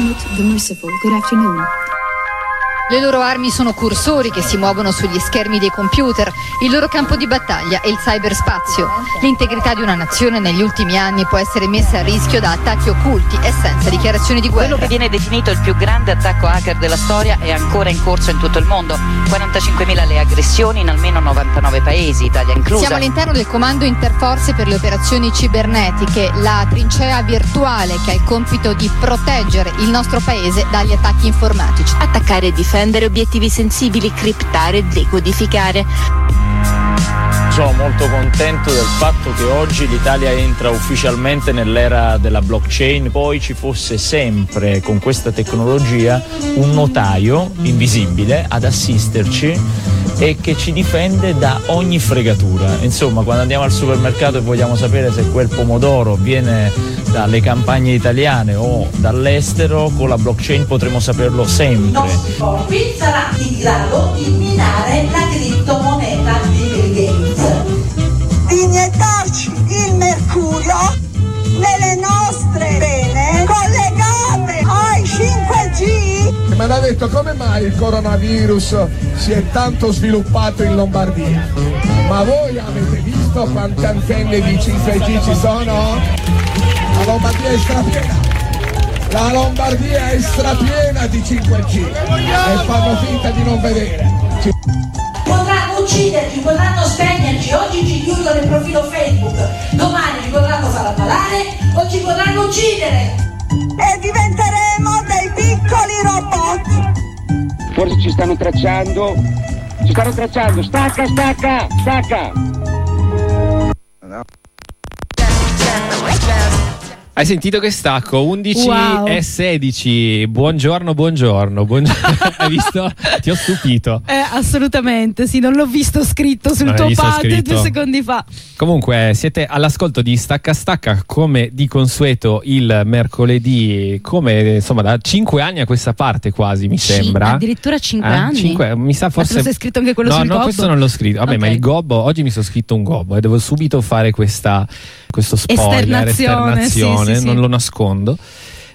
The Merciful. Good afternoon. Le loro armi sono cursori che si muovono sugli schermi dei computer, il loro campo di battaglia è il cyberspazio. L'integrità di una nazione negli ultimi anni può essere messa a rischio da attacchi occulti e senza dichiarazioni di guerra. Quello che viene definito il più grande attacco hacker della storia è ancora in corso in tutto il mondo. 45.000 le aggressioni in almeno 99 paesi, Italia inclusa. Siamo all'interno del comando interforze per le operazioni cibernetiche, la trincea virtuale che ha il compito di proteggere il nostro paese dagli attacchi informatici. Attaccare e difendere obiettivi sensibili, criptare e decodificare. Sono molto contento del fatto che oggi l'Italia entra ufficialmente nell'era della blockchain, poi ci fosse sempre con questa tecnologia un notaio invisibile ad assisterci e che ci difende da ogni fregatura. Insomma, quando andiamo al supermercato e vogliamo sapere se quel pomodoro viene dalle campagne italiane o dall'estero, con la blockchain potremo saperlo sempre. Qui sarà in grado di minare la criptomoneta iniettarci il mercurio nelle nostre vene collegate ai 5G. Mi hanno detto come mai il coronavirus si è tanto sviluppato in Lombardia. Ma voi avete visto quante antenne di 5G ci sono? La Lombardia è strapiena. La Lombardia è strapiena di 5G e fanno finta di non vedere. Potranno ucciderci, potranno spegnerci, oggi ci chiudono il profilo Facebook, domani ci potranno far ammalare o ci potranno uccidere. E diventeremo dei piccoli robot. Forse ci stanno tracciando. Ci stanno tracciando. Stacca, stacca, stacca. Hai sentito che stacco? 11 Wow. e 16. Buongiorno, buongiorno. buongiorno. Hai visto? Ti ho stupito. Eh, assolutamente, sì, non l'ho visto scritto sul Non tuo pad scritto? due secondi fa. Comunque, siete all'ascolto di Stacca Stacca come di consueto il mercoledì, come insomma da 5 anni a questa parte quasi, mi Cin- sembra. addirittura cinque Eh, anni? cinque- mi sa Ma forse. sei scritto anche quello no, sul no, gobbo? questo non l'ho scritto. Vabbè, ma Ok. il gobbo, oggi mi sono scritto un gobbo e devo subito fare questa, questo spoiler, Esternazione, sì, esternazione, sì, sì. non lo nascondo.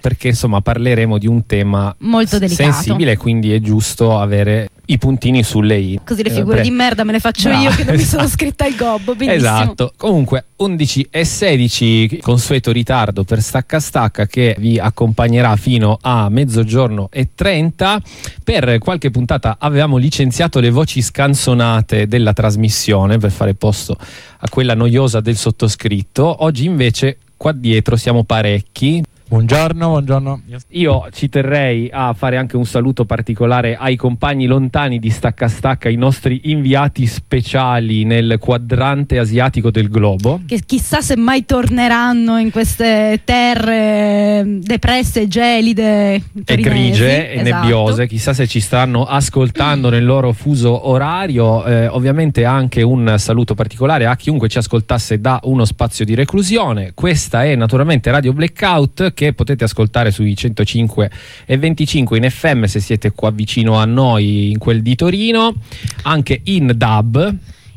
Perché insomma parleremo di un tema Molto delicato. sensibile, quindi è giusto avere i puntini sulle i. Così le Eh, figure pre- di merda me le faccio Brava, io che non mi sono esatto. scritta il gobbo. Benissimo. Esatto, comunque 11 e 16 consueto ritardo per stacca stacca che vi accompagnerà fino a mezzogiorno e 30. Per qualche puntata avevamo licenziato le voci scansonate della trasmissione per fare posto a quella noiosa del sottoscritto. Oggi invece qua dietro siamo parecchi. Buongiorno, buongiorno. Io ci terrei a fare anche un saluto particolare ai compagni lontani di Stacca Stacca, i nostri inviati speciali nel quadrante asiatico del globo. Che chissà se mai torneranno in queste terre depresse, gelide E grigie e Esatto. nebbiose, chissà se ci stanno ascoltando nel loro fuso orario. Eh, ovviamente anche un saluto particolare a chiunque ci ascoltasse da uno spazio di reclusione. Questa è naturalmente Radio Blackout che potete ascoltare sui 105 e 25 in FM se siete qua vicino a noi in quel di Torino, anche in DAB.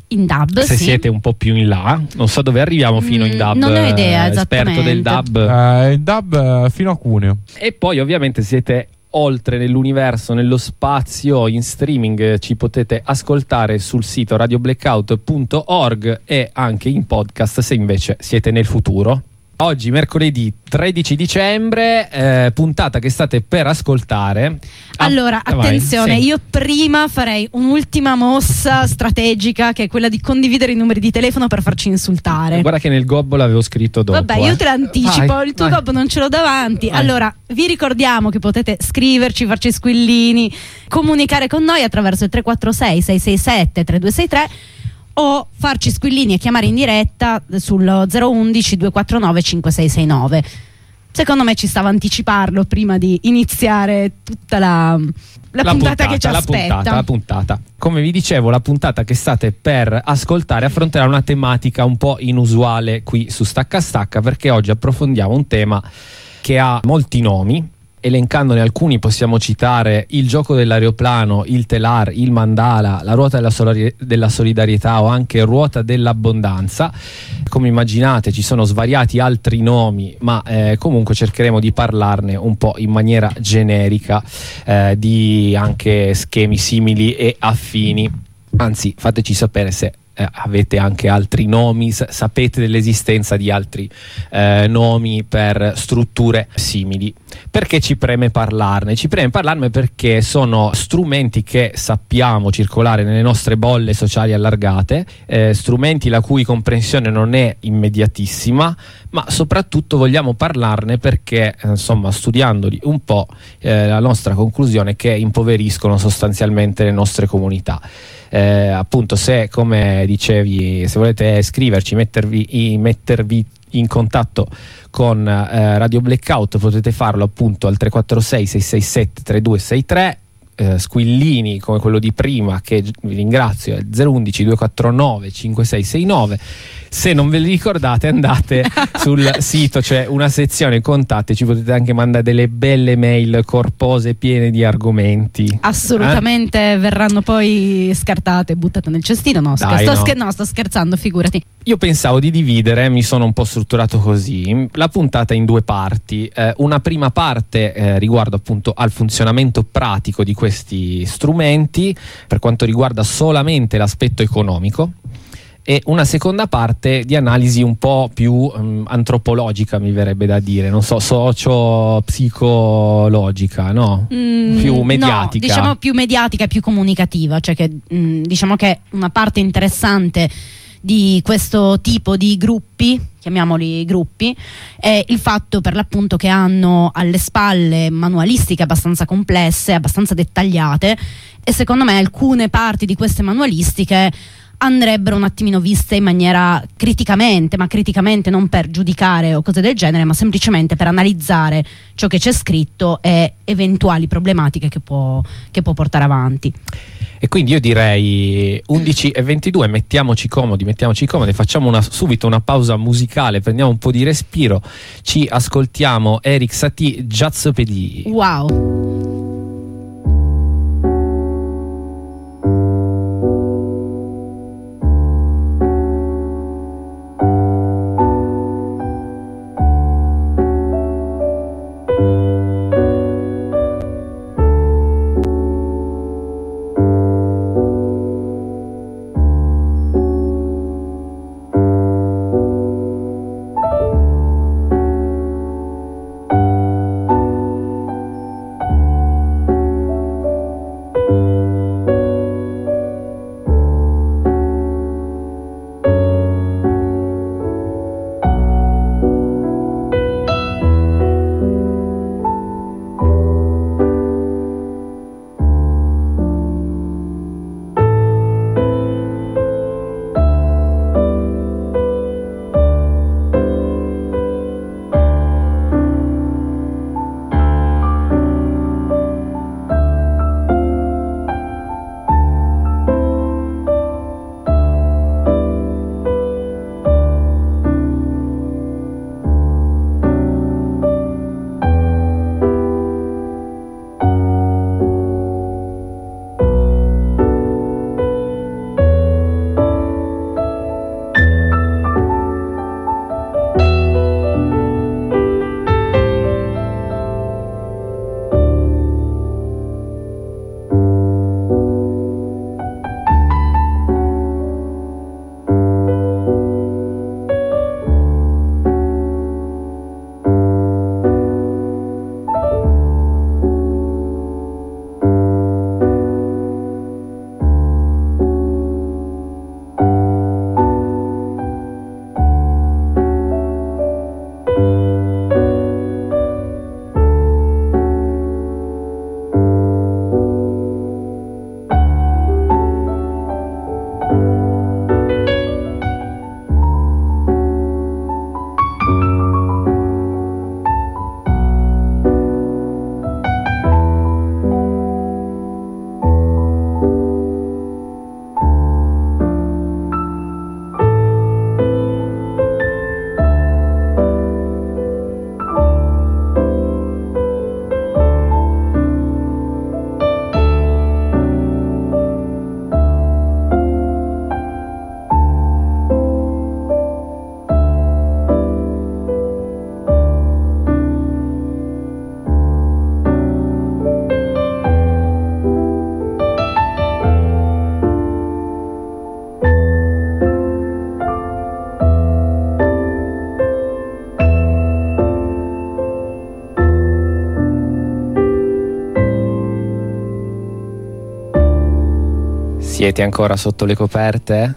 In DAB, se sì. siete un po' più in là, non so dove arriviamo fino in Mm, DAB. non ho idea eh, Esperto del. DAB. Eh, il DAB eh, fino a Cuneo. E poi ovviamente siete oltre nell'universo, nello spazio, in streaming ci potete ascoltare sul sito radioblackout.org e anche in podcast se invece siete nel futuro. Oggi mercoledì 13 dicembre, eh, puntata che state per ascoltare. Ah, Allora, vai, attenzione, sì. io prima farei un'ultima mossa strategica che è quella di condividere i numeri di telefono per farci insultare. Guarda che nel gobbo l'avevo scritto dopo. Vabbè, io te eh. l'anticipo, Vai, il tuo vai. gobbo non ce l'ho davanti. Vai. Allora, vi ricordiamo che potete scriverci, farci squillini, comunicare con noi attraverso il 346 667 3263 o farci squillini e chiamare in diretta sul 011 249 5669. Secondo me ci stava anticiparlo prima di iniziare tutta la, la puntata, che ci la aspetta. puntata, la puntata. Come vi dicevo, la puntata che state per ascoltare affronterà una tematica un po' inusuale qui su Stacca Stacca perché oggi approfondiamo un tema che ha molti nomi elencandone alcuni possiamo citare il gioco dell'aeroplano, il telar, il mandala, la ruota della, solari- della solidarietà o anche ruota dell'abbondanza. Come immaginate ci sono svariati altri nomi, ma eh, comunque cercheremo di parlarne un po' in maniera generica eh, di anche schemi simili e affini. Anzi, fateci sapere se eh, avete anche altri nomi, sapete dell'esistenza di altri eh, nomi per strutture simili. Perché ci preme parlarne? Ci preme parlarne perché sono strumenti che sappiamo circolare nelle nostre bolle sociali allargate, eh, strumenti la cui comprensione non è immediatissima, ma soprattutto vogliamo parlarne perché, eh, insomma, studiandoli un po', eh, la nostra conclusione è che impoveriscono sostanzialmente le nostre comunità. Eh, appunto, se come dicevi, se volete scriverci, mettervi, mettervi in contatto con eh, Radio Blackout potete farlo appunto al 346 667 3263 eh, squillini come quello di prima che vi ringrazio è il 011 249 5669 se non ve li ricordate andate sul sito c'è una sezione contatti ci potete anche mandare delle belle mail corpose piene di argomenti Assolutamente verranno poi scartate, buttate nel cestino. No, Dai, sto, no. scher- no, sto scherzando, figurati. Io pensavo di dividere, mi sono un po' strutturato così, la puntata in due parti. Eh, una prima parte eh, riguardo appunto al funzionamento pratico di questi strumenti per quanto riguarda solamente l'aspetto economico e una seconda parte di analisi un po' più mm, antropologica mi verrebbe da dire, non so, socio-psicologica, no? Mm, più no, mediatica. diciamo più mediatica e più comunicativa, cioè che mm, diciamo che una parte interessante di questo tipo di gruppi, chiamiamoli gruppi, è il fatto per l'appunto che hanno alle spalle manualistiche abbastanza complesse, abbastanza dettagliate e secondo me alcune parti di queste manualistiche andrebbero un attimino viste in maniera criticamente, ma criticamente non per giudicare o cose del genere, ma semplicemente per analizzare ciò che c'è scritto e eventuali problematiche che può, che può portare avanti. E quindi io direi 11 e 22, mettiamoci comodi, mettiamoci comodi, facciamo una- subito una pausa musicale, prendiamo un po' di respiro, ci ascoltiamo Eric Satie, Jazzopedie. Wow! Siete ancora sotto le coperte?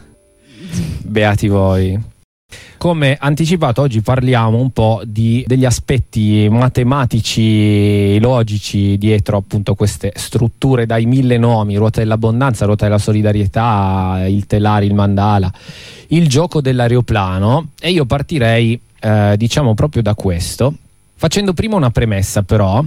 Beati voi. Come anticipato, oggi parliamo un po' di, degli aspetti matematici, logici dietro appunto queste strutture dai mille nomi, ruota dell'abbondanza, ruota della solidarietà, il telare, il mandala, il gioco dell'aeroplano e io partirei eh, diciamo proprio da questo, facendo prima una premessa però,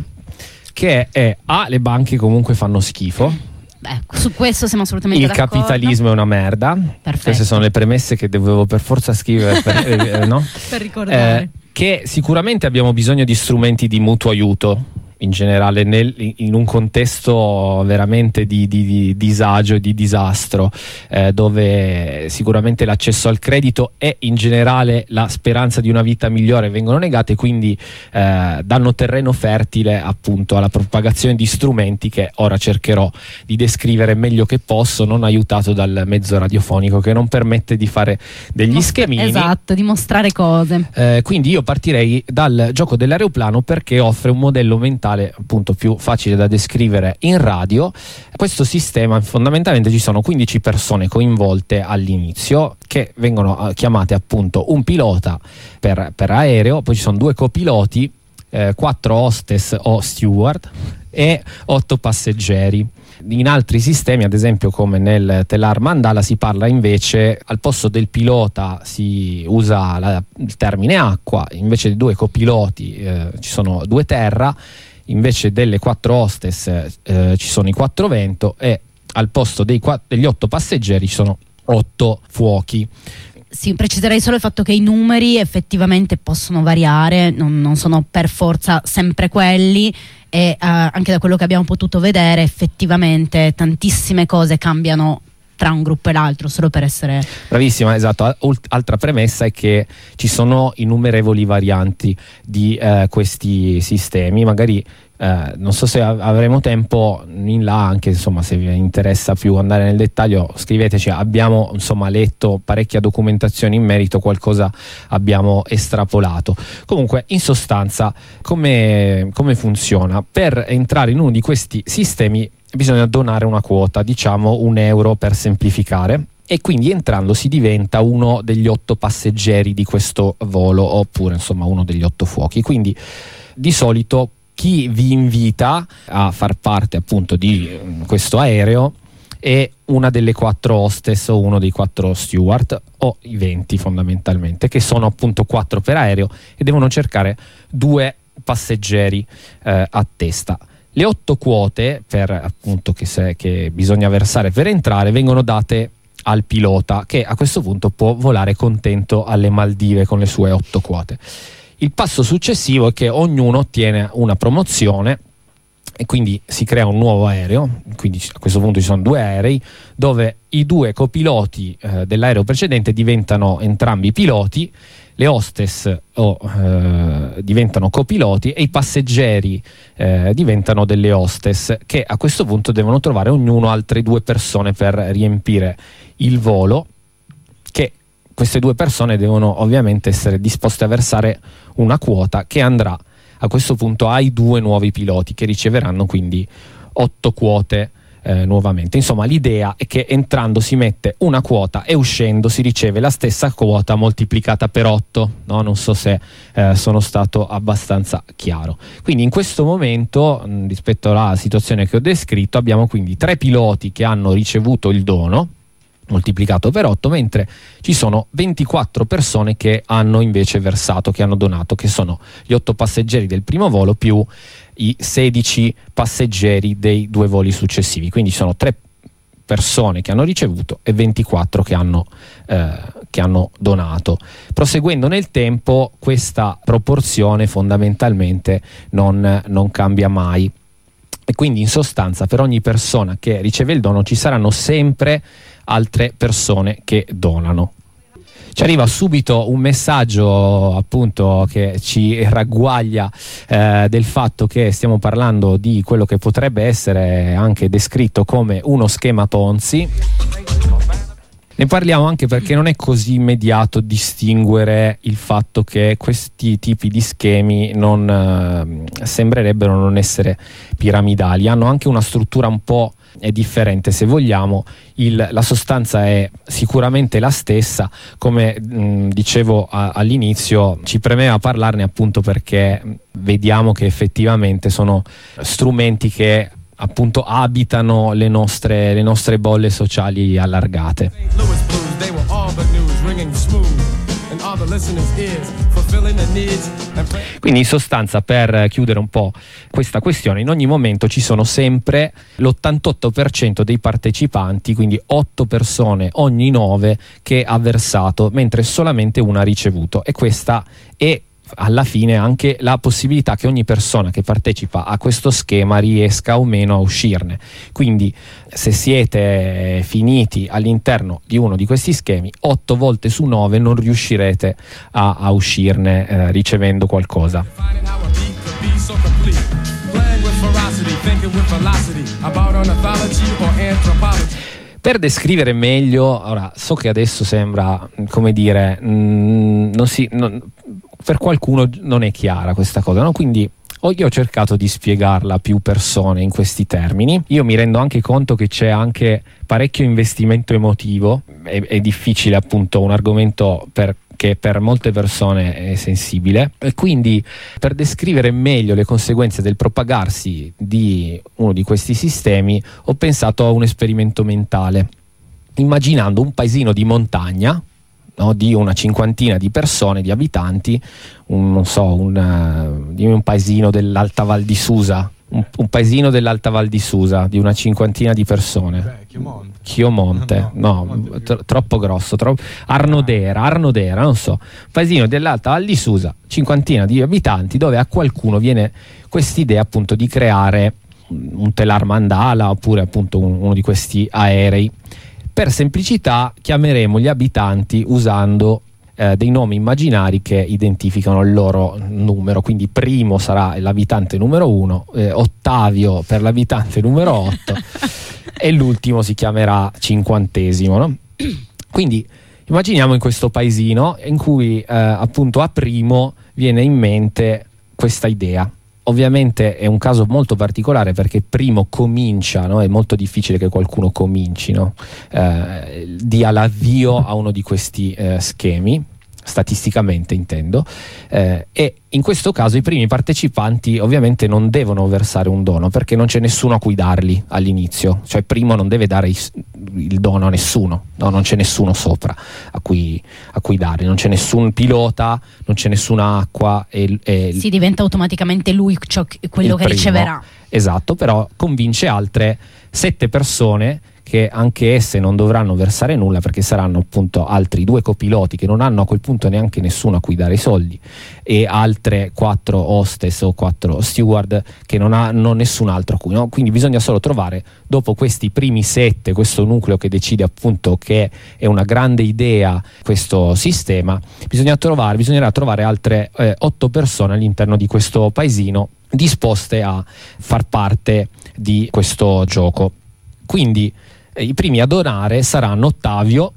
che è A, le banche comunque fanno schifo Beh, su questo siamo assolutamente il d'accordo. capitalismo è una merda. Perfetto. Queste sono le premesse che dovevo per forza scrivere per, eh, no? Per ricordare. Eh, che sicuramente abbiamo bisogno di strumenti di mutuo aiuto in generale nel, in un contesto veramente di, di, di disagio e di disastro eh, dove sicuramente l'accesso al credito e in generale la speranza di una vita migliore vengono negate quindi eh, danno terreno fertile appunto alla propagazione di strumenti che ora cercherò di descrivere meglio che posso non aiutato dal mezzo radiofonico che non permette di fare degli schemini Esatto, di mostrare cose. eh, quindi io partirei dal gioco dell'aeroplano perché offre un modello mentale appunto più facile da descrivere in radio. Questo sistema fondamentalmente ci sono 15 persone coinvolte all'inizio che vengono eh, chiamate appunto un pilota per, per aereo, poi ci sono due copiloti, eh, quattro hostess o steward e otto passeggeri. In altri sistemi, ad esempio come nel Telar Mandala, si parla invece al posto del pilota si usa la- il termine acqua, invece di due copiloti eh, ci sono due terra, invece delle quattro hostess eh, ci sono i quattro vento e al posto dei qua- degli otto passeggeri ci sono otto fuochi. Sì, preciserei solo il fatto che i numeri effettivamente possono variare, non, non sono per forza sempre quelli e eh, anche da quello che abbiamo potuto vedere effettivamente tantissime cose cambiano tra un gruppo e l'altro, solo per essere... Bravissima, esatto. Altra premessa è che ci sono innumerevoli varianti di eh, questi sistemi, magari eh, non so se av- avremo tempo in là, anche insomma se vi interessa più andare nel dettaglio, scriveteci, abbiamo insomma letto parecchia documentazione in merito, qualcosa abbiamo estrapolato. Comunque, in sostanza, come, come funziona? Per entrare in uno di questi sistemi bisogna donare una quota, diciamo un euro per semplificare. E quindi entrando si diventa uno degli otto passeggeri di questo volo, oppure insomma uno degli otto fuochi. Quindi di solito chi vi invita a far parte appunto di eh, questo aereo è una delle quattro hostess o uno dei quattro steward o i 20 fondamentalmente, che sono appunto quattro per aereo e devono cercare due passeggeri eh, a testa. Le otto quote per, appunto, che, se- che bisogna versare per entrare vengono date al pilota che a questo punto può volare contento alle Maldive con le sue otto quote. Il passo successivo è che ognuno ottiene una promozione e quindi si crea un nuovo aereo, quindi a questo punto ci sono due aerei dove i due copiloti eh, dell'aereo precedente diventano entrambi piloti, le hostess o, eh, diventano copiloti e i passeggeri eh, diventano delle hostess che a questo punto devono trovare ognuno altre due persone per riempire il volo che queste due persone devono ovviamente essere disposte a versare una quota che andrà a questo punto ai due nuovi piloti che riceveranno quindi otto quote eh, nuovamente. Insomma, l'idea è che entrando si mette una quota e uscendo si riceve la stessa quota moltiplicata per 8. No? Non so se eh, sono stato abbastanza chiaro. Quindi in questo momento, mh, rispetto alla situazione che ho descritto, abbiamo quindi tre piloti che hanno ricevuto il dono moltiplicato per 8, mentre ci sono 24 persone che hanno invece versato, che hanno donato, che sono gli 8 passeggeri del primo volo più i 16 passeggeri dei due voli successivi. Quindi sono 3 persone che hanno ricevuto e 24 che hanno, eh, che hanno donato. Proseguendo nel tempo, questa proporzione fondamentalmente non, non cambia mai. E quindi in sostanza per ogni persona che riceve il dono ci saranno sempre altre persone che donano. Ci arriva subito un messaggio appunto che ci ragguaglia eh, del fatto che stiamo parlando di quello che potrebbe essere anche descritto come uno schema Ponzi. Ne parliamo anche perché non è così immediato distinguere il fatto che questi tipi di schemi non, eh, sembrerebbero non essere piramidali, hanno anche una struttura un po' è differente. Se vogliamo, il, la sostanza è sicuramente la stessa, come mh, dicevo a, all'inizio ci premeva parlarne appunto perché vediamo che effettivamente sono strumenti che appunto abitano le nostre, le nostre bolle sociali allargate. Quindi in sostanza per chiudere un po' questa questione, in ogni momento ci sono sempre l'88% dei partecipanti, quindi 8 persone ogni 9 che ha versato, mentre solamente una ha ricevuto. E questa è alla fine anche la possibilità che ogni persona che partecipa a questo schema riesca o meno a uscirne. Quindi se siete finiti all'interno di uno di questi schemi, 8 volte su 9 non riuscirete a, a uscirne eh, ricevendo qualcosa. Per descrivere meglio, ora so che adesso sembra come dire, mh, non si, non, per qualcuno non è chiara questa cosa, no? quindi io ho cercato di spiegarla a più persone in questi termini. Io mi rendo anche conto che c'è anche parecchio investimento emotivo, è, è difficile appunto un argomento per che per molte persone è sensibile e quindi per descrivere meglio le conseguenze del propagarsi di uno di questi sistemi ho pensato a un esperimento mentale immaginando un paesino di montagna no, di una cinquantina di persone, di abitanti, un, non so, un, uh, un paesino dell'Alta Val di Susa, un, un, paesino dell'Alta Val di Susa di una cinquantina di persone. Beh, Chiomonte. Chiomonte, no, no tro- troppo grosso. Tro- Arnodera, Arnodera, non so. Paesino dell'Alta Val di Susa, cinquantina di abitanti, dove a qualcuno viene quest'idea appunto di creare un telar mandala oppure appunto un, uno di questi aerei per semplicità chiameremo gli abitanti usando eh, dei nomi immaginari che identificano il loro numero, quindi primo sarà l'abitante numero 1, eh, Ottavio per l'abitante numero 8 e l'ultimo si chiamerà cinquantesimo. No? Quindi immaginiamo in questo paesino in cui eh, appunto a primo viene in mente questa idea Ovviamente è un caso molto particolare perché primo comincia, no? è molto difficile che qualcuno cominci, no? eh, dia l'avvio a uno di questi eh, schemi statisticamente intendo, eh, e in questo caso i primi partecipanti ovviamente non devono versare un dono perché non c'è nessuno a cui darli all'inizio, cioè primo non deve dare il, dono a nessuno, no? non c'è nessuno sopra a cui, a cui, darli, non c'è nessun pilota, non c'è nessuna acqua. E, e si diventa automaticamente lui ciò, quello che primo. riceverà. Esatto, però convince altre sette persone che anche esse non dovranno versare nulla perché saranno appunto altri due copiloti che non hanno a quel punto neanche nessuno a cui dare i soldi e altre quattro hostess o quattro steward che non hanno nessun altro a cui. No? Quindi bisogna solo trovare dopo questi primi sette, questo nucleo che decide appunto che è una grande idea questo sistema, bisogna trovare, bisognerà trovare altre eh, otto persone all'interno di questo paesino disposte a far parte di questo gioco. Quindi i primi a donare saranno Ottavio,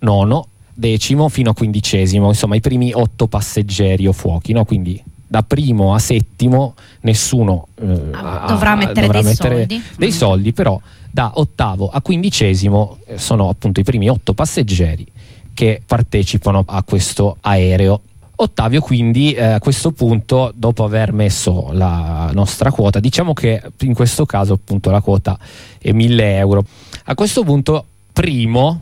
nono, decimo fino a quindicesimo, insomma i primi otto passeggeri o fuochi, no? quindi da primo a settimo nessuno eh, dovrà mettere, dovrà dei, mettere soldi. dei soldi, però da ottavo a quindicesimo eh, sono appunto i primi otto passeggeri che partecipano a questo aereo. Ottavio quindi eh, a questo punto, dopo aver messo la nostra quota, diciamo che in questo caso appunto la quota è 1000 euro. A questo punto, primo,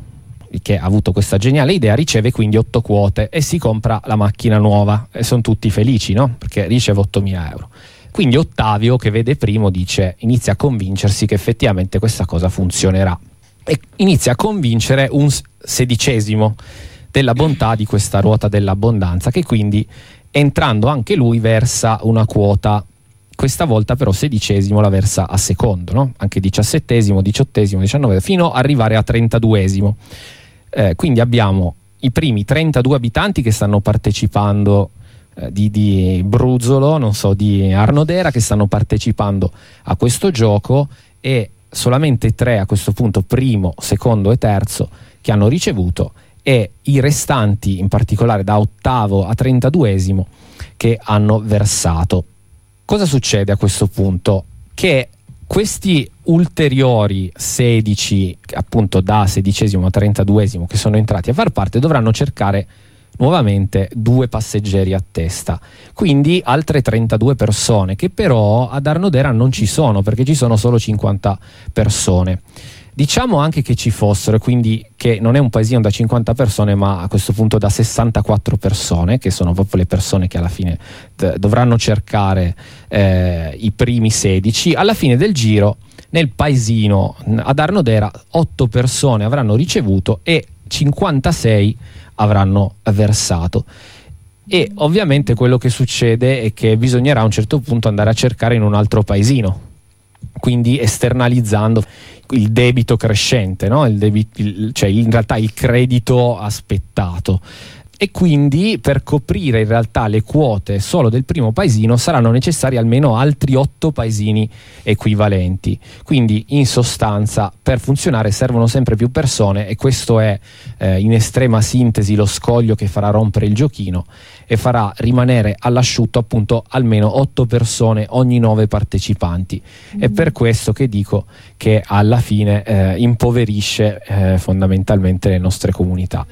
che ha avuto questa geniale idea, riceve quindi 8 quote e si compra la macchina nuova e sono tutti felici, no? Perché riceve 8000 euro. Quindi Ottavio, che vede primo, dice, inizia a convincersi che effettivamente questa cosa funzionerà e inizia a convincere un sedicesimo della bontà di questa ruota dell'abbondanza che quindi entrando anche lui versa una quota questa volta però sedicesimo la versa a secondo, no? anche diciassettesimo, diciottesimo, diciannove, fino ad arrivare a trentaduesimo. Eh, quindi abbiamo i primi 32 abitanti che stanno partecipando eh, di, di, Bruzolo, non so, di Arnodera, che stanno partecipando a questo gioco e solamente tre a questo punto, primo, secondo e terzo, che hanno ricevuto e i restanti, in particolare da ottavo a trentaduesimo, che hanno versato. Cosa succede a questo punto? Che Questi ulteriori 16, appunto da sedicesimo a trentaduesimo, che sono entrati a far parte, dovranno cercare nuovamente due passeggeri a testa. Quindi altre 32 persone, che però ad Arnodera non ci sono, perché ci sono solo 50 persone. Diciamo anche che ci fossero, quindi che non è un paesino da 50 persone, ma a questo punto da 64 persone, che sono proprio le persone che alla fine d- dovranno cercare eh, i primi 16. Alla fine del giro, nel paesino ad Arnodera, 8 persone avranno ricevuto e 56 avranno versato. E ovviamente quello che succede è che bisognerà a un certo punto andare a cercare in un altro paesino, quindi esternalizzando il debito crescente, no? il debito, il, cioè in realtà il credito aspettato. E quindi per coprire in realtà le quote solo del primo paesino saranno necessari almeno altri otto paesini equivalenti. Quindi in sostanza per funzionare servono sempre più persone e questo è eh, in estrema sintesi lo scoglio che farà rompere il giochino e farà rimanere all'asciutto appunto almeno otto persone ogni nove partecipanti. Mm. È per questo che dico che alla fine eh, impoverisce eh, fondamentalmente le nostre comunità.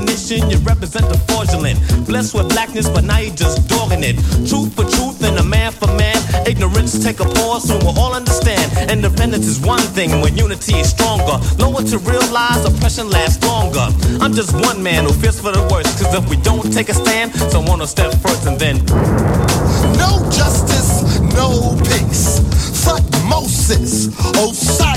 Definition, you represent the fraudulent. Blessed with blackness, but now you just dogging it. Truth for truth and a man for man. Ignorance take a pause, soon we'll all understand. Independence is one thing when unity is stronger. Lower to realize oppression lasts longer. I'm just one man who fears for the worst, cause if we don't take a stand, someone will step first and then. No justice, no peace. Thutmosis, Osiris, oh,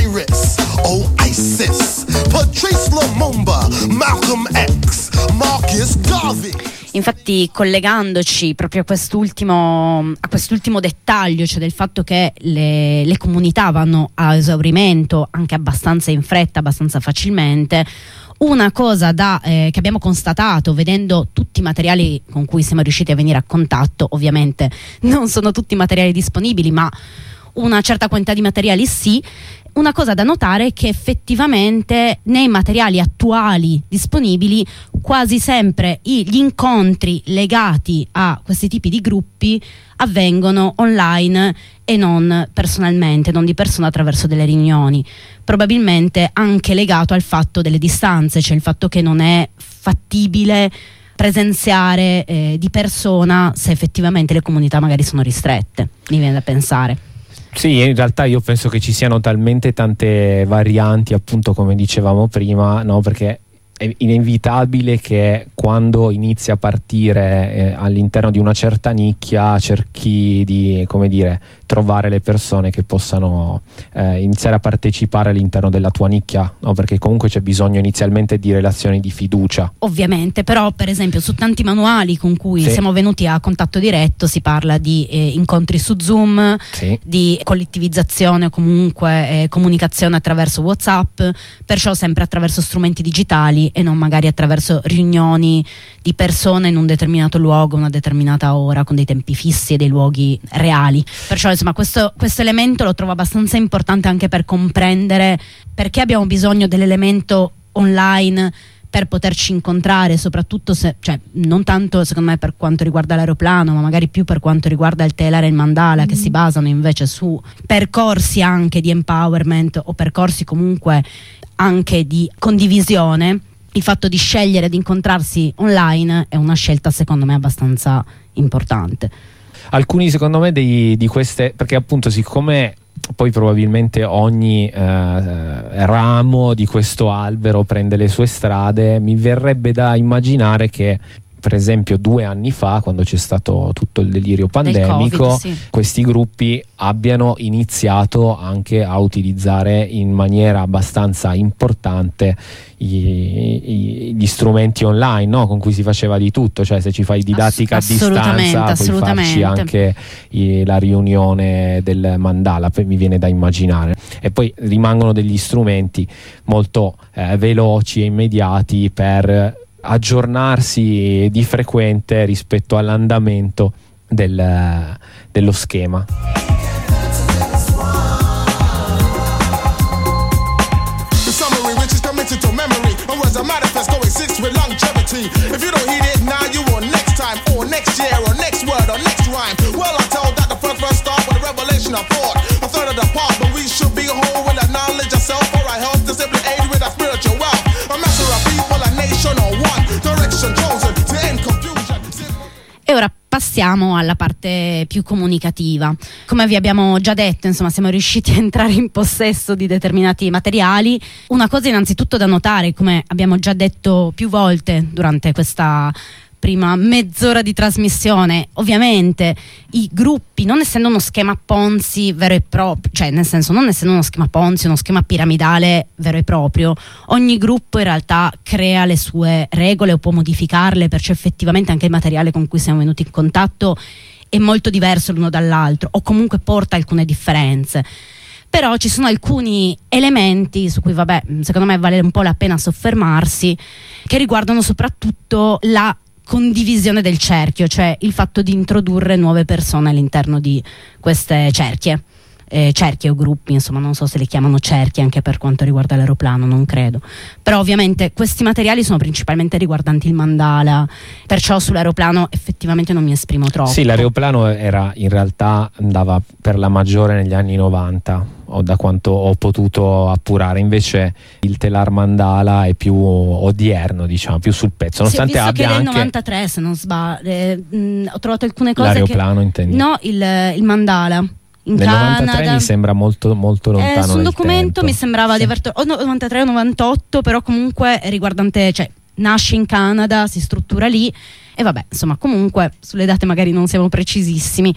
Malcolm X, Marcus Garvey. Infatti, collegandoci proprio a quest'ultimo, a quest'ultimo dettaglio, cioè del fatto che le, le comunità vanno a esaurimento anche abbastanza in fretta, abbastanza facilmente, una cosa da, eh, che abbiamo constatato vedendo tutti i materiali con cui siamo riusciti a venire a contatto, ovviamente non sono tutti materiali disponibili, ma una certa quantità di materiali sì, una cosa da notare è che effettivamente nei materiali attuali disponibili quasi sempre gli incontri legati a questi tipi di gruppi avvengono online e non personalmente, non di persona attraverso delle riunioni. Probabilmente anche legato al fatto delle distanze, cioè il fatto che non è fattibile presenziare eh, di persona se effettivamente le comunità magari sono ristrette, mi viene da pensare. Sì, in realtà io penso che ci siano talmente tante varianti, appunto come dicevamo prima, no? perché inevitabile che quando inizi a partire eh, all'interno di una certa nicchia cerchi di come dire, trovare le persone che possano eh, iniziare a partecipare all'interno della tua nicchia, no? perché comunque c'è bisogno inizialmente di relazioni di fiducia. Ovviamente, però per esempio su tanti manuali con cui sì. siamo venuti a contatto diretto si parla di eh, incontri su Zoom, sì. di collettivizzazione o comunque eh, comunicazione attraverso Whatsapp, perciò sempre attraverso strumenti digitali e non magari attraverso riunioni di persone in un determinato luogo, una determinata ora, con dei tempi fissi e dei luoghi reali. Perciò insomma questo, questo elemento lo trovo abbastanza importante anche per comprendere perché abbiamo bisogno dell'elemento online per poterci incontrare, soprattutto se, cioè, non tanto secondo me per quanto riguarda l'aeroplano, ma magari più per quanto riguarda il telare e il mandala, mm. che si basano invece su percorsi anche di empowerment o percorsi comunque anche di condivisione il fatto di scegliere di incontrarsi online è una scelta secondo me abbastanza importante. Alcuni secondo me dei, di queste, perché appunto siccome poi probabilmente ogni eh, ramo di questo albero prende le sue strade, mi verrebbe da immaginare che per esempio due anni fa, quando c'è stato tutto il delirio pandemico, COVID, sì. questi gruppi abbiano iniziato anche a utilizzare in maniera abbastanza importante i, gli strumenti online no? con cui si faceva di tutto, cioè se ci fai didattica Ass- a distanza puoi farci anche i, la riunione del mandala, mi viene da immaginare. E poi rimangono degli strumenti molto eh, veloci e immediati per aggiornarsi di frequente rispetto all'andamento del, dello schema. If you don't heed it now, you will next time, or next year, or next word, or next rhyme. Passiamo alla parte più comunicativa. Come vi abbiamo già detto, insomma, siamo riusciti a entrare in possesso di determinati materiali. Una cosa innanzitutto da notare, come abbiamo già detto più volte durante questa prima mezz'ora di trasmissione, ovviamente i gruppi, non essendo uno schema Ponzi vero e proprio, cioè nel senso non essendo uno schema Ponzi, uno schema piramidale vero e proprio, ogni gruppo in realtà crea le sue regole o può modificarle, perciò effettivamente anche il materiale con cui siamo venuti in contatto è molto diverso l'uno dall'altro o comunque porta alcune differenze. Però ci sono alcuni elementi su cui vabbè secondo me vale un po' la pena soffermarsi che riguardano soprattutto la condivisione del cerchio, cioè il fatto di introdurre nuove persone all'interno di queste cerchie. Eh, cerchie o gruppi, insomma, non so se le chiamano cerchie anche per quanto riguarda l'aeroplano, non credo. Però ovviamente questi materiali sono principalmente riguardanti il mandala, perciò sull'aeroplano effettivamente non mi esprimo troppo. Sì, l'aeroplano era in realtà andava per la maggiore negli anni 90 o da quanto ho potuto appurare. Invece il telar mandala è più odierno diciamo più sul pezzo nonostante sì, ho abbia che anche 93 se non sbaglio eh, mh, ho trovato alcune cose l'aeroplano che... intendi? No il, il mandala. In nel Canada. 93 mi sembra molto, molto lontano eh, sul documento tempo. mi sembrava Sì. di aver tro- o no, 93 o 98 però comunque riguardante cioè nasce in Canada si struttura lì e vabbè insomma comunque sulle date magari non siamo precisissimi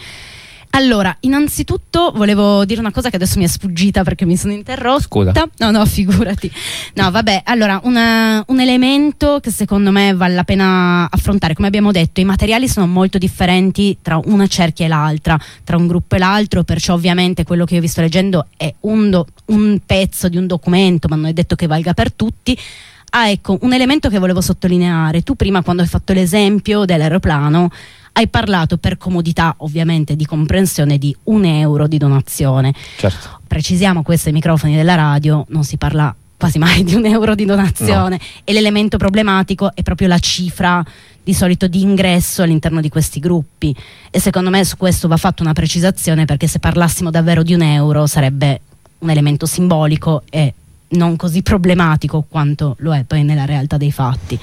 allora, innanzitutto volevo dire una cosa che adesso mi è sfuggita perché mi sono interrotta. Scusa. No, no, figurati. No, vabbè, allora, una- un elemento che secondo me vale la pena affrontare, come abbiamo detto, i materiali sono molto differenti tra una cerchia e l'altra, tra un gruppo e l'altro, perciò ovviamente quello che io vi sto leggendo è un, do- un pezzo di un documento, ma non è detto che valga per tutti. Ah, ecco, un elemento che volevo sottolineare. Tu prima, quando hai fatto l'esempio dell'aeroplano, hai parlato per comodità, ovviamente, di comprensione di un euro di donazione. certo Precisiamo questo ai microfoni della radio, non si parla quasi mai di un euro di donazione e l'elemento problematico è proprio la cifra di solito di ingresso all'interno di questi gruppi e secondo me su questo va fatta una precisazione perché se parlassimo davvero di un euro sarebbe un elemento simbolico e non così problematico quanto lo è poi nella realtà dei fatti.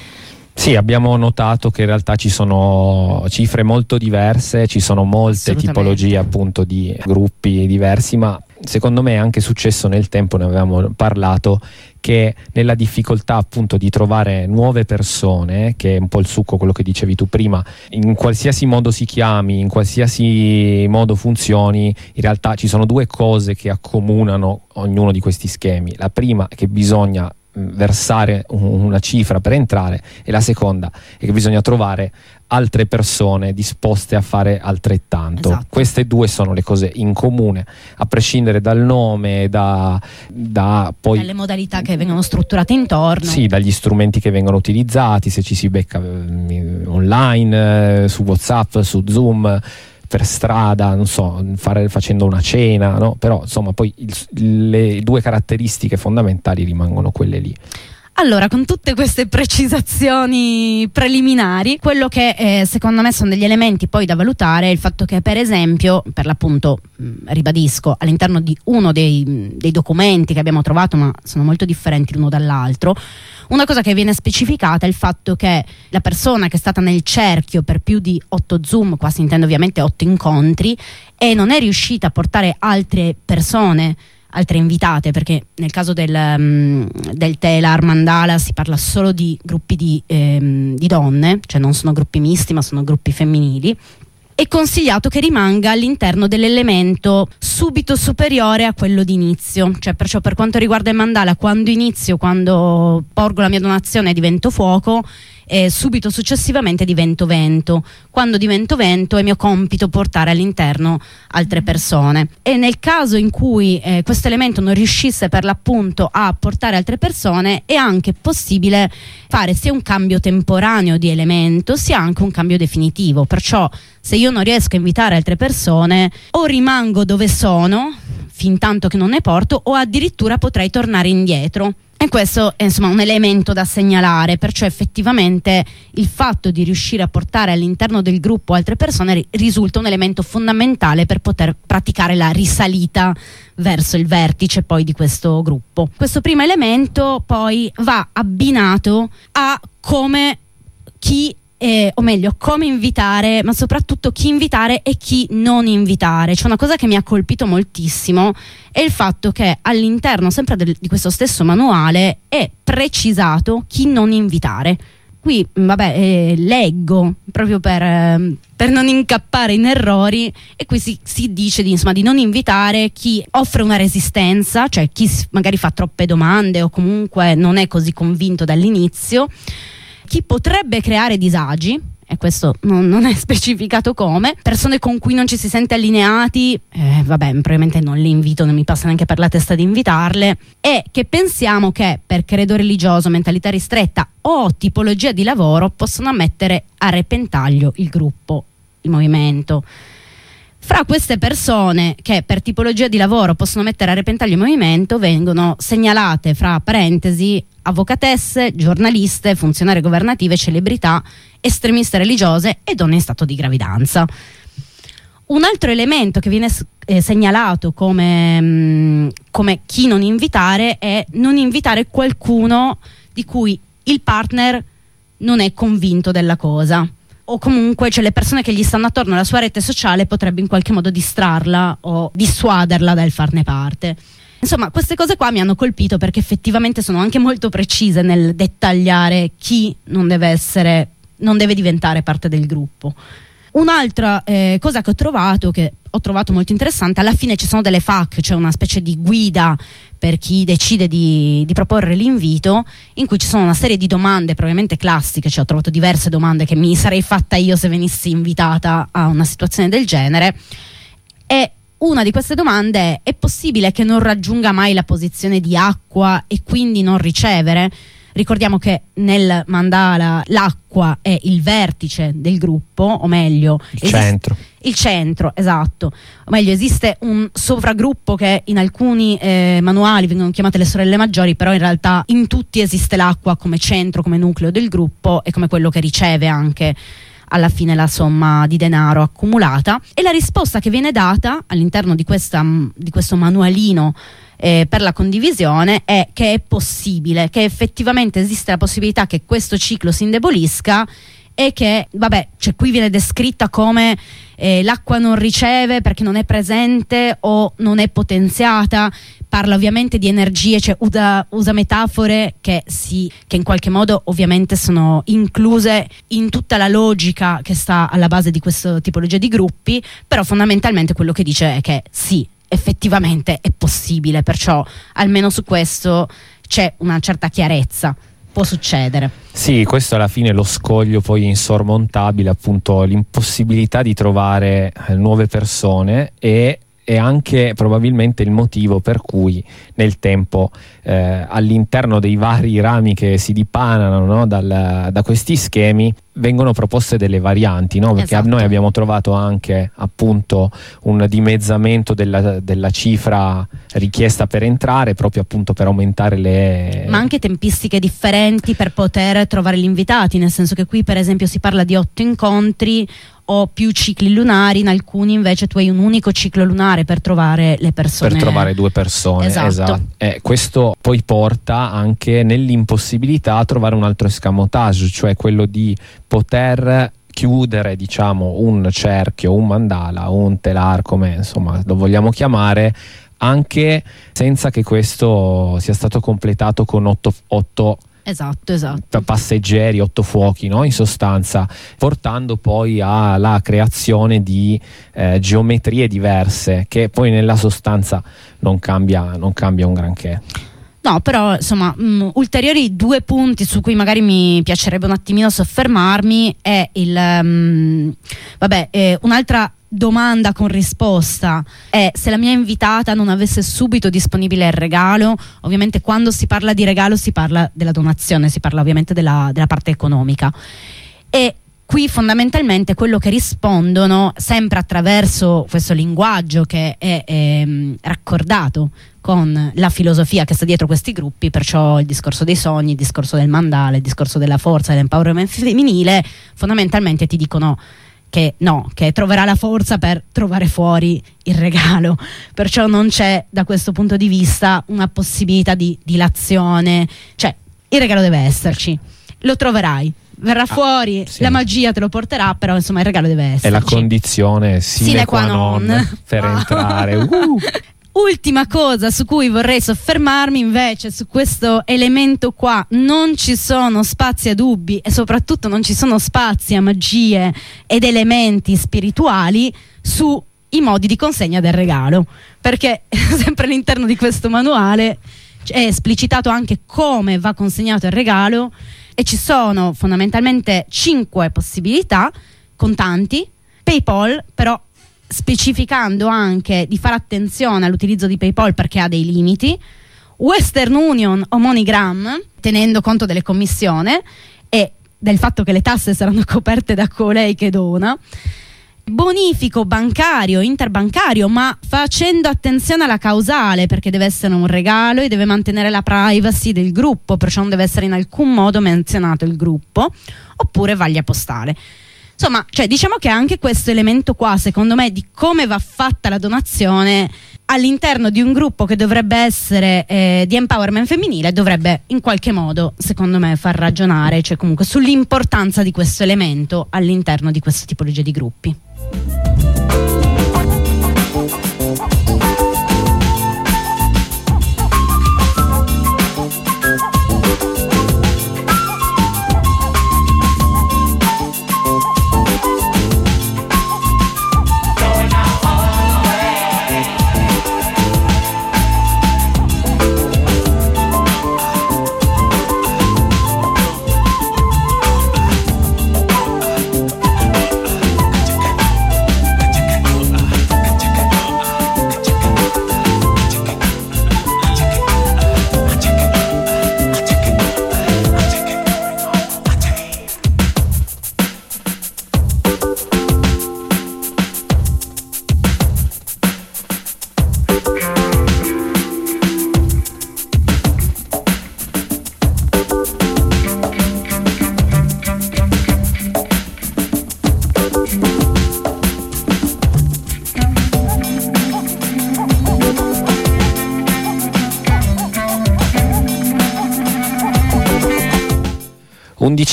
Sì, abbiamo notato che in realtà ci sono cifre molto diverse, ci sono molte tipologie appunto di gruppi diversi, ma secondo me è anche successo nel tempo, ne avevamo parlato, che nella difficoltà appunto di trovare nuove persone, che è un po' il succo quello che dicevi tu prima, in qualsiasi modo si chiami, in qualsiasi modo funzioni, in realtà ci sono due cose che accomunano ognuno di questi schemi. La prima è che bisogna versare un- una cifra per entrare e la seconda è che bisogna trovare altre persone disposte a fare altrettanto. Esatto. Queste due sono le cose in comune, a prescindere dal nome, da, da poi Dalle modalità che vengono strutturate intorno. sì, dagli strumenti che vengono utilizzati, se ci si becca eh, online, eh, su WhatsApp, su Zoom, per strada, non so, fare- facendo una cena, no? però insomma poi il- le due caratteristiche fondamentali rimangono quelle lì. Allora, con tutte queste precisazioni preliminari, quello che eh, secondo me sono degli elementi poi da valutare è il fatto che, per esempio, per l'appunto, mh, ribadisco, all'interno di uno dei, mh, dei documenti che abbiamo trovato, ma sono molto differenti l'uno dall'altro, una cosa che viene specificata è il fatto che la persona che è stata nel cerchio per più di otto Zoom, qua si intende ovviamente otto incontri, e non è riuscita a portare altre persone altre invitate, perché nel caso del, mm, del Telar Mandala si parla solo di gruppi di, ehm, di donne, cioè non sono gruppi misti, ma sono gruppi femminili. È consigliato che rimanga all'interno dell'elemento subito superiore a quello di inizio, cioè perciò per quanto riguarda il mandala, quando inizio, quando porgo la mia donazione divento fuoco, e subito successivamente divento vento. Quando divento vento è mio compito portare all'interno altre persone. E nel caso in cui eh, questo elemento non riuscisse per l'appunto a portare altre persone, è anche possibile fare sia un cambio temporaneo di elemento, sia anche un cambio definitivo. Perciò se io non riesco a invitare altre persone, o rimango dove sono fin tanto che non ne porto, o addirittura potrei tornare indietro. E questo è insomma un elemento da segnalare, perciò effettivamente il fatto di riuscire a portare all'interno del gruppo altre persone ri- risulta un elemento fondamentale per poter praticare la risalita verso il vertice poi di questo gruppo. Questo primo elemento poi va abbinato a come chi eh, o meglio, come invitare, ma soprattutto chi invitare e chi non invitare. C'è una cosa che mi ha colpito moltissimo è il fatto che all'interno sempre del- di questo stesso manuale è precisato chi non invitare. Qui, mh, vabbè, eh, leggo proprio per, ehm, per non incappare in errori e qui si, si dice di, insomma, di non invitare chi offre una resistenza, cioè chi magari fa troppe domande o comunque non è così convinto dall'inizio, chi potrebbe creare disagi, e questo non, non è specificato come, persone con cui non ci si sente allineati, eh, vabbè, probabilmente non le invito, non mi passa neanche per la testa di invitarle, e che pensiamo che per credo religioso, mentalità ristretta o tipologia di lavoro possono mettere a repentaglio il gruppo, il movimento. Fra queste persone che per tipologia di lavoro possono mettere a repentaglio il movimento vengono segnalate fra parentesi avvocatesse, giornaliste, funzionarie governative, celebrità, estremiste religiose e donne in stato di gravidanza. Un altro elemento che viene eh, segnalato come, mm, come chi non invitare è non invitare qualcuno di cui il partner non è convinto della cosa o comunque cioè, le persone che gli stanno attorno alla sua rete sociale potrebbe in qualche modo distrarla o dissuaderla dal farne parte. Insomma, queste cose qua mi hanno colpito perché effettivamente sono anche molto precise nel dettagliare chi non deve essere, non deve diventare parte del gruppo. Un'altra eh, cosa che ho trovato, che ho trovato molto interessante, alla fine ci sono delle FAQ, cioè una specie di guida per chi decide di, di proporre l'invito, in cui ci sono una serie di domande probabilmente classiche, cioè ho trovato diverse domande che mi sarei fatta io se venissi invitata a una situazione del genere. E una di queste domande è: è possibile che non raggiunga mai la posizione di acqua e quindi non ricevere? Ricordiamo che nel mandala l'acqua è il vertice del gruppo, o meglio, Il esiste- centro. il centro, esatto. O meglio, esiste un sovragruppo che in alcuni eh, manuali vengono chiamate le sorelle maggiori, però in realtà in tutti esiste l'acqua come centro, come nucleo del gruppo e come quello che riceve anche alla fine la somma di denaro accumulata. E la risposta che viene data all'interno di, questa, di questo manualino eh, per la condivisione è che è possibile, che effettivamente esiste la possibilità che questo ciclo si indebolisca e che, vabbè, cioè qui viene descritta come eh, l'acqua non riceve perché non è presente o non è potenziata. Parla ovviamente di energie, cioè usa, usa metafore che, si, che in qualche modo ovviamente sono incluse in tutta la logica che sta alla base di questa tipologia di gruppi, però fondamentalmente quello che dice è che sì, effettivamente è possibile, perciò almeno su questo c'è una certa chiarezza, può succedere. Sì, questo alla fine è lo scoglio poi insormontabile, appunto l'impossibilità di trovare eh, nuove persone e, e anche probabilmente il motivo per cui nel tempo eh, all'interno dei vari rami che si dipanano no, dal- da questi schemi vengono proposte delle varianti, no? perché Esatto. noi abbiamo trovato anche appunto un dimezzamento della, della cifra richiesta per entrare proprio appunto per aumentare le... Ma anche tempistiche differenti per poter trovare gli invitati, nel senso che qui per esempio si parla di otto incontri o più cicli lunari, in alcuni invece tu hai un unico ciclo lunare per trovare le persone. per trovare due persone. Esatto. Eh, questo poi porta anche nell'impossibilità a trovare un altro escamotage, cioè quello di poter chiudere diciamo un cerchio, un mandala, un telar, come insomma lo vogliamo chiamare, anche senza che questo sia stato completato con otto, otto Esatto, esatto. pa- passeggeri, otto fuochi, no? in sostanza, portando poi alla creazione di eh, geometrie diverse che poi nella sostanza non cambia, non cambia un granché. No, però insomma, mh, ulteriori due punti su cui magari mi piacerebbe un attimino soffermarmi è il mh, vabbè, eh, un'altra domanda con risposta è se la mia invitata non avesse subito disponibile il regalo, ovviamente quando si parla di regalo si parla della donazione, si parla ovviamente della, della parte economica. E qui fondamentalmente quello che rispondono sempre attraverso questo linguaggio che è ehm, raccordato con la filosofia che sta dietro questi gruppi, perciò il discorso dei sogni, il discorso del mandale, il discorso della forza dell'empowerment femminile, fondamentalmente ti dicono che no, che troverà la forza per trovare fuori il regalo, perciò non c'è da questo punto di vista una possibilità di dilazione, cioè il regalo deve esserci, lo troverai, verrà fuori, sì. la magia te lo porterà, però insomma il regalo deve È essere. la condizione sine, Sine qua non, non. per entrare. Uh. Ultima cosa su cui vorrei soffermarmi invece su questo elemento qua, non ci sono spazi a dubbi e soprattutto non ci sono spazi a magie ed elementi spirituali sui modi di consegna del regalo, perché sempre all'interno di questo manuale è esplicitato anche come va consegnato il regalo e ci sono fondamentalmente cinque possibilità, contanti, PayPal, però specificando anche di fare attenzione all'utilizzo di PayPal perché ha dei limiti, Western Union o MoneyGram, tenendo conto delle commissioni e del fatto che le tasse saranno coperte da colei che dona, bonifico bancario, interbancario, ma facendo attenzione alla causale perché deve essere un regalo e deve mantenere la privacy del gruppo, perciò non deve essere in alcun modo menzionato il gruppo, oppure vaglia postale. Insomma, cioè, diciamo che anche questo elemento qua, secondo me, di come va fatta la donazione all'interno di un gruppo che dovrebbe essere eh, di empowerment femminile, dovrebbe in qualche modo, secondo me, far ragionare, cioè comunque sull'importanza di questo elemento all'interno di questa tipologia di gruppi.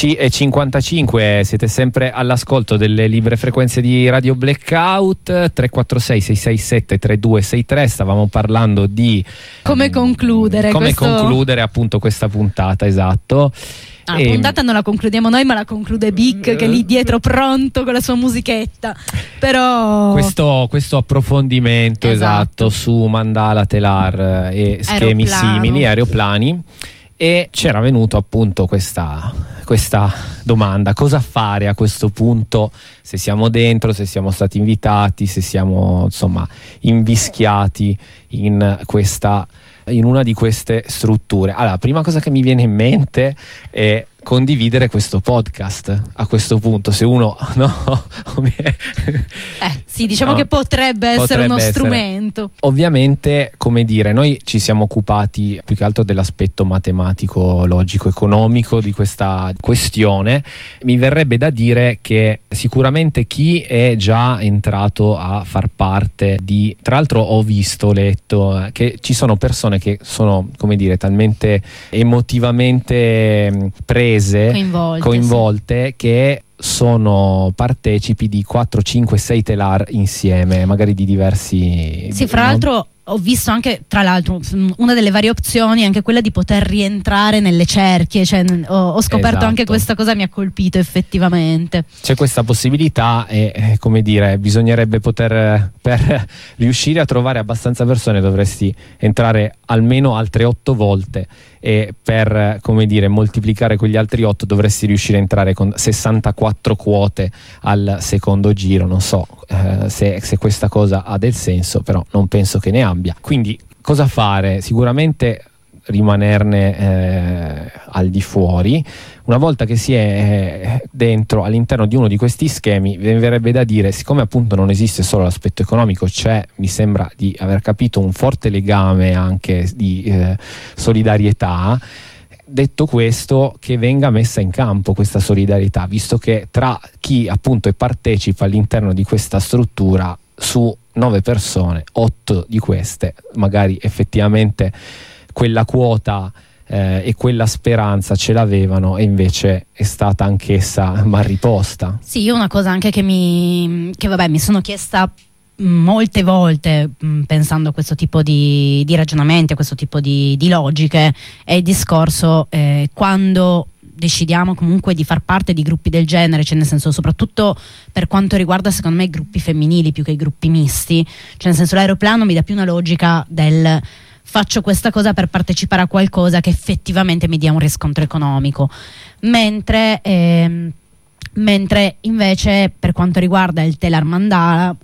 E 55 siete sempre all'ascolto delle libre frequenze di Radio Blackout 346 667 3263 stavamo parlando di Come concludere come questo- concludere appunto questa puntata esatto Ah, La puntata non la concludiamo noi, ma la conclude Big che è lì dietro pronto con la sua musichetta. Però questo, questo approfondimento esatto. Esatto. su mandala telar eh, e schemi Aeroplano. simili aeroplani e c'era venuto appunto questa, questa domanda cosa fare a questo punto? Se siamo dentro se siamo stati invitati se siamo insomma invischiati in questa in una di queste strutture. Allora prima cosa che mi viene in mente è condividere questo podcast a questo punto se uno no eh, sì, diciamo No, che potrebbe essere potrebbe uno essere. strumento. Ovviamente, come dire, noi ci siamo occupati più che altro dell'aspetto matematico, logico, economico di questa questione. Mi verrebbe da dire che sicuramente chi è già entrato a far parte di, tra l'altro ho visto, letto, eh, che ci sono persone che sono, come dire, talmente emotivamente mh, prese, Coinvolte, coinvolte che sono partecipi di 4, 5, 6 telar insieme, magari di diversi... Sì, fra l'altro ho visto anche, tra l'altro, una delle varie opzioni è anche quella di poter rientrare nelle cerchie. Cioè, ho, ho scoperto Esatto. anche questa cosa, mi ha colpito effettivamente. C'è questa possibilità e, eh, come dire, bisognerebbe poter, eh, per riuscire a trovare abbastanza persone dovresti entrare almeno altre otto volte e per, come dire, moltiplicare quegli altri otto dovresti riuscire a entrare con 64 quote al secondo giro. Non so eh, se, se questa cosa ha del senso, però non penso che ne abbia. Quindi cosa fare? Sicuramente rimanerne eh, al di fuori. Una volta che si è eh, dentro all'interno di uno di questi schemi, mi verrebbe da dire, siccome appunto non esiste solo l'aspetto economico, c'è, mi sembra di aver capito, un forte legame anche di eh, solidarietà. Detto questo, che venga messa in campo questa solidarietà, visto che tra chi appunto è partecipa all'interno di questa struttura, su nove persone, otto di queste, magari effettivamente quella quota eh, e quella speranza ce l'avevano e invece è stata anch'essa mal riposta. Sì, io una cosa anche che mi, che vabbè, mi sono chiesta molte volte mh, pensando a questo tipo di, di ragionamenti, a questo tipo di, di logiche, è il discorso eh, quando decidiamo comunque di far parte di gruppi del genere, cioè nel senso soprattutto per quanto riguarda secondo me i gruppi femminili più che i gruppi misti, cioè nel senso l'aeroplano mi dà più una logica del faccio questa cosa per partecipare a qualcosa che effettivamente mi dia un riscontro economico, mentre, ehm, mentre invece per quanto riguarda il Telar Mandala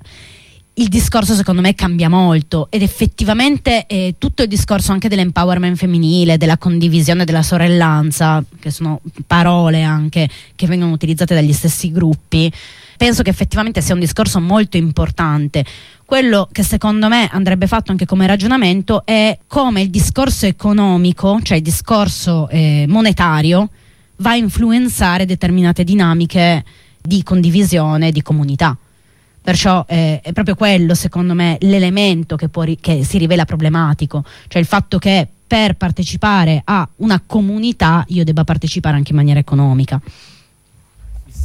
il discorso secondo me cambia molto ed effettivamente eh, tutto il discorso anche dell'empowerment femminile, della condivisione della sorellanza, che sono parole anche che vengono utilizzate dagli stessi gruppi, penso che effettivamente sia un discorso molto importante. Quello che secondo me andrebbe fatto anche come ragionamento è come il discorso economico, cioè il discorso eh, monetario, va a influenzare determinate dinamiche di condivisione, di comunità. Perciò eh, è proprio quello, secondo me, l'elemento che, ri- che si rivela problematico, cioè il fatto che per partecipare a una comunità io debba partecipare anche in maniera economica.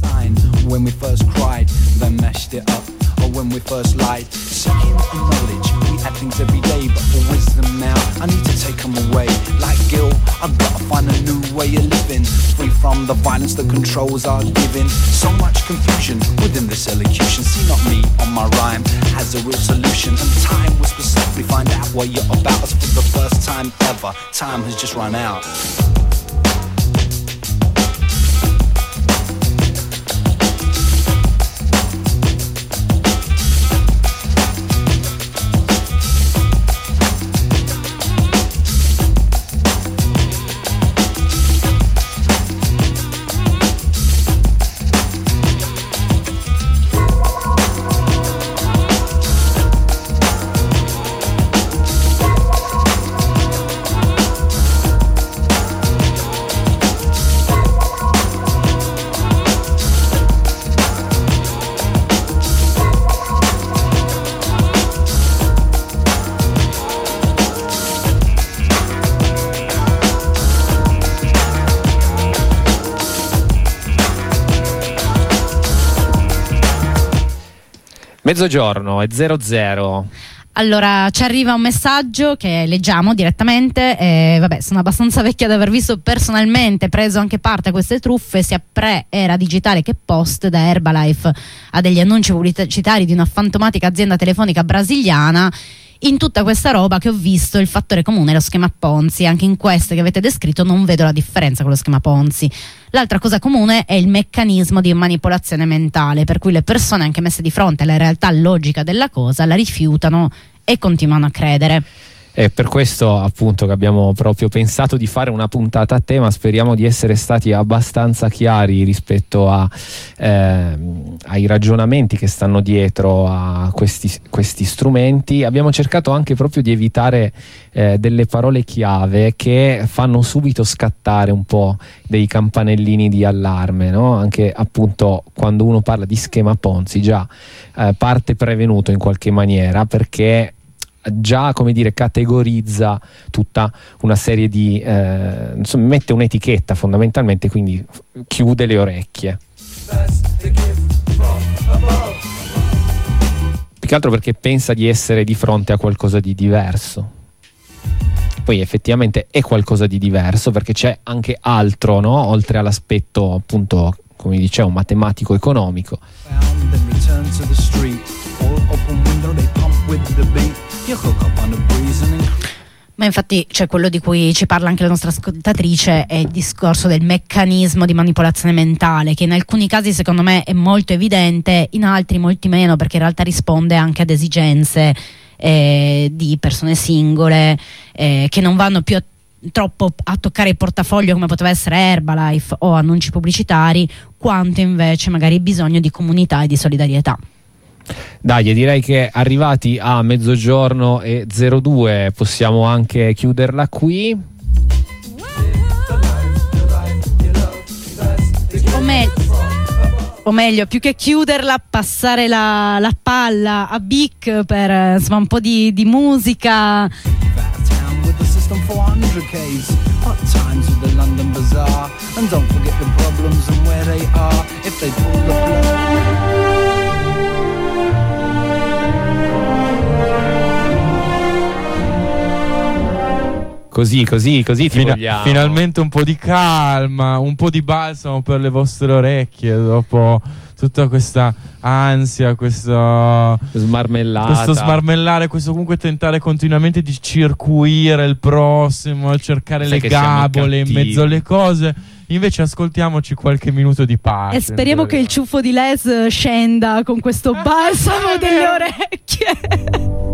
Signed when we first cried, then meshed it up. Or when we first lied, seeking knowledge. We had things every day, but for wisdom now, I need to take them away. Like Gil, I've got to find a new way of living, free from the violence that controls our giving. So much confusion within this elocution. See, not me on my rhyme has a real solution. And time was specifically find out what you're about. As for the first time ever, time has just run out. Mezzogiorno è 00. Allora, ci arriva un messaggio che leggiamo direttamente. E, vabbè, sono abbastanza vecchia ad aver visto personalmente, preso anche parte a queste truffe, sia pre-era digitale che post, da Herbalife a degli annunci pubblicitari di una fantomatica azienda telefonica brasiliana. In tutta questa roba che ho visto il fattore comune è lo schema Ponzi, anche in queste che avete descritto non vedo la differenza con lo schema Ponzi. L'altra cosa comune è il meccanismo di manipolazione mentale, per cui le persone anche messe di fronte alla realtà logica della cosa la rifiutano e continuano a credere. È per questo appunto che abbiamo proprio pensato di fare una puntata a tema, speriamo di essere stati abbastanza chiari rispetto a, ehm, ai ragionamenti che stanno dietro a questi, questi strumenti. Abbiamo cercato anche proprio di evitare eh, delle parole chiave che fanno subito scattare un po' dei campanellini di allarme, no? anche appunto quando uno parla di schema Ponzi già eh, parte prevenuto in qualche maniera perché già come dire categorizza tutta una serie di eh, insomma, mette un'etichetta fondamentalmente quindi chiude le orecchie. Più che altro perché pensa di essere di fronte a qualcosa di diverso. Poi effettivamente è qualcosa di diverso perché c'è anche altro no? oltre all'aspetto appunto come dicevo matematico economico. Found, You hook up on the breeze Ma infatti c'è quello di cui ci parla anche la nostra ascoltatrice, è il discorso del meccanismo di manipolazione mentale, che in alcuni casi secondo me è molto evidente, in altri molti meno, perché in realtà risponde anche ad esigenze eh, di persone singole eh, che non vanno più a troppo a toccare il portafoglio come poteva essere Herbalife o annunci pubblicitari, quanto invece magari bisogno di comunità e di solidarietà. Dai, direi che arrivati a mezzogiorno e 02 possiamo anche chiuderla qui. O, me- o meglio, più che chiuderla, passare la, la palla a Bic per insomma, un po' di, di musica. town with the system 400 Ks. Hot times with the London Bazaar. And don't forget the problems and where they are if they pull the plug. Così, così, così ti Fina- vogliamo. finalmente un po' di calma, un po' di balsamo per le vostre orecchie dopo tutta questa ansia, questo Smarmellata. questo smarmellare, questo comunque tentare continuamente di circuire il prossimo, cercare Sai le gabole in mezzo alle cose. Invece ascoltiamoci qualche minuto di pace. E speriamo che il ciuffo di Les scenda con questo balsamo delle orecchie.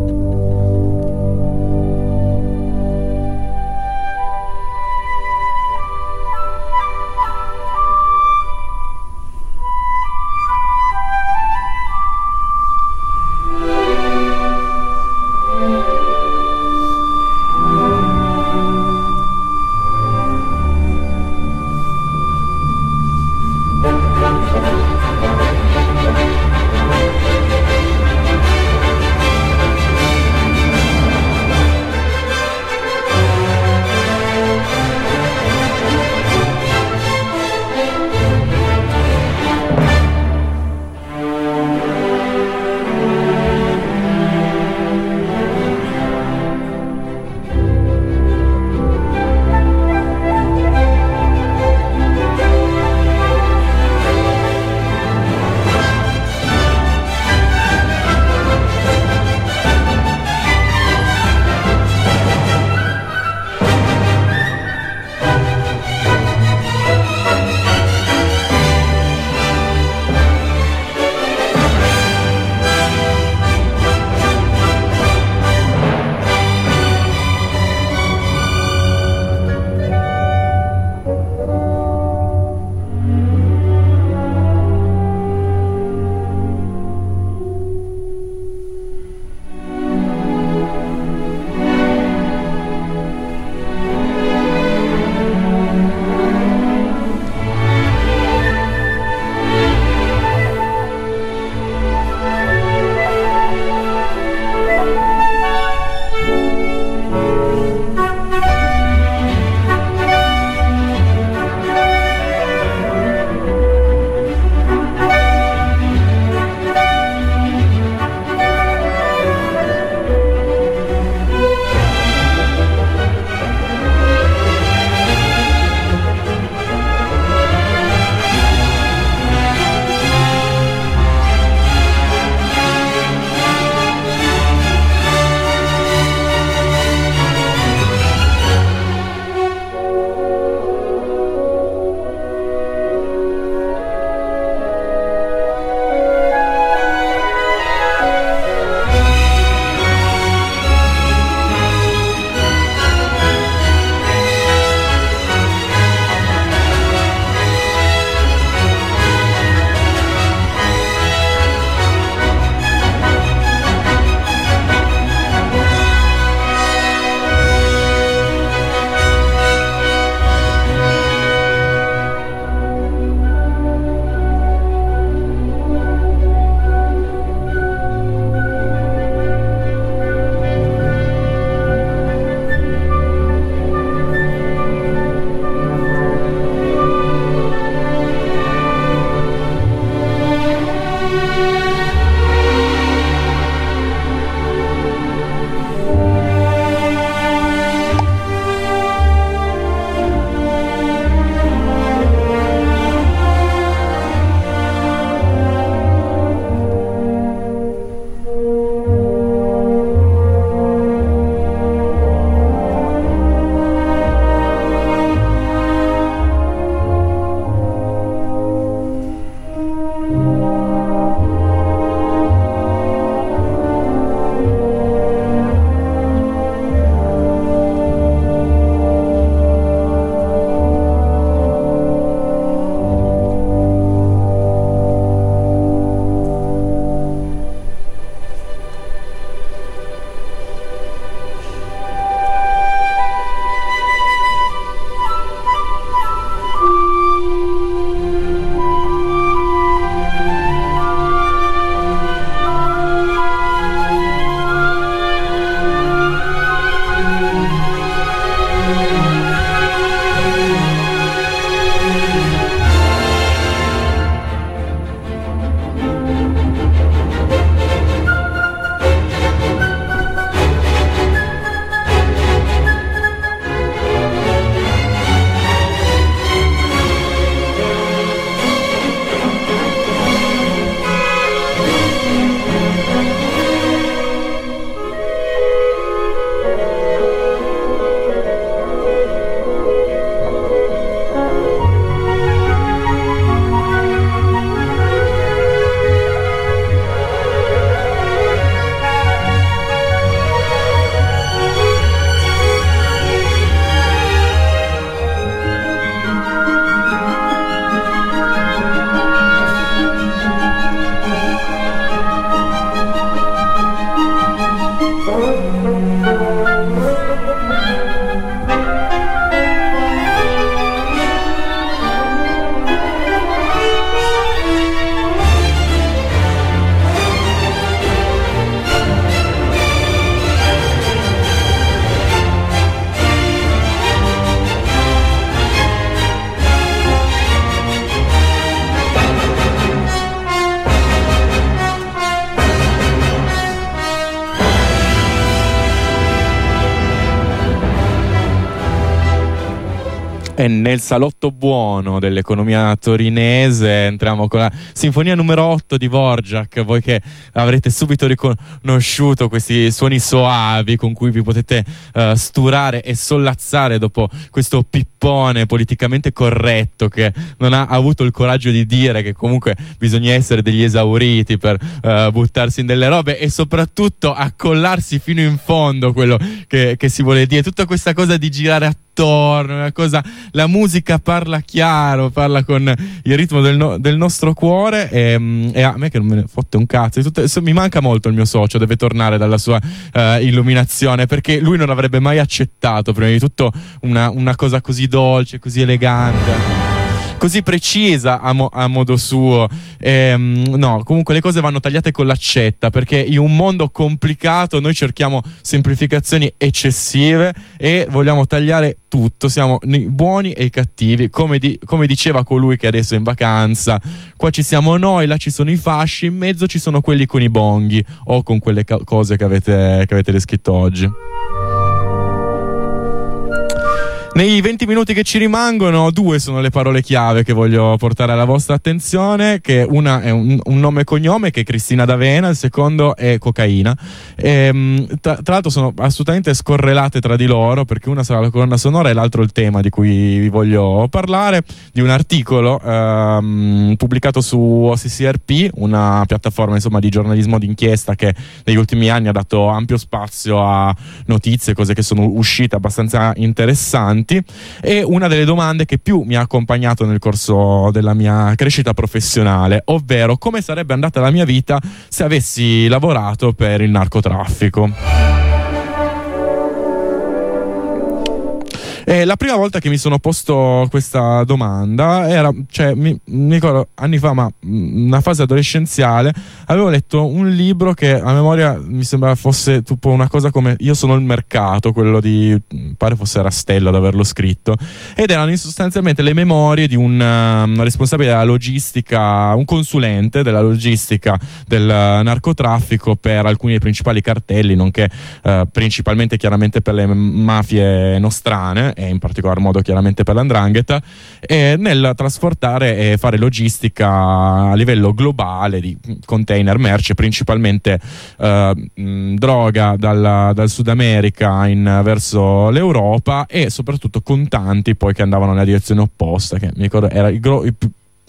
Nel salotto buono dell'economia torinese entriamo con la sinfonia numero 8 di Vorjak, voi che avrete subito riconosciuto questi suoni soavi con cui vi potete eh, sturare e sollazzare dopo questo pippone politicamente corretto che non ha avuto il coraggio di dire che comunque bisogna essere degli esauriti per eh, buttarsi in delle robe e soprattutto accollarsi fino in fondo quello che, che si vuole dire. Tutta questa cosa di girare attorno una cosa, la musica parla chiaro, parla con il ritmo del, no- del nostro cuore e, mm, e a me che non me ne fotte un cazzo, so- mi manca molto il mio socio, deve tornare dalla sua eh, illuminazione perché lui non avrebbe mai accettato prima di tutto una, una cosa così dolce, così elegante così precisa a, mo- a modo suo. Ehm, no, comunque le cose vanno tagliate con l'accetta perché in un mondo complicato noi cerchiamo semplificazioni eccessive e vogliamo tagliare tutto. Siamo i buoni e i cattivi, come, di- come diceva colui che adesso è in vacanza. Qua ci siamo noi, là ci sono i fasci, in mezzo ci sono quelli con i bonghi o con quelle ca- cose che avete, che avete descritto oggi. Nei 20 minuti che ci rimangono, due sono le parole chiave che voglio portare alla vostra attenzione, che una è un, un nome e cognome che è Cristina D'Avena, il secondo è cocaina. Ehm, tra, tra l'altro sono assolutamente scorrelate tra di loro, perché una sarà la colonna sonora e l'altro il tema di cui vi voglio parlare, di un articolo ehm, pubblicato su OCCRP, una piattaforma insomma, di giornalismo d'inchiesta che negli ultimi anni ha dato ampio spazio a notizie, cose che sono uscite abbastanza interessanti e una delle domande che più mi ha accompagnato nel corso della mia crescita professionale, ovvero come sarebbe andata la mia vita se avessi lavorato per il narcotraffico. E la prima volta che mi sono posto questa domanda era, cioè, mi, mi ricordo anni fa, ma mh, una fase adolescenziale, avevo letto un libro che a memoria mi sembra fosse tipo una cosa come Io sono il mercato, quello di, mh, pare fosse Rastello ad averlo scritto, ed erano sostanzialmente le memorie di un um, responsabile della logistica, un consulente della logistica del uh, narcotraffico per alcuni dei principali cartelli, nonché uh, principalmente chiaramente per le mafie nostrane e in particolar modo chiaramente per l'andrangheta, e nel trasportare e fare logistica a livello globale di container merce, principalmente eh, droga dalla- dal Sud America in- verso l'Europa e soprattutto contanti poi che andavano nella direzione opposta, che mi ricordo era il, gro- il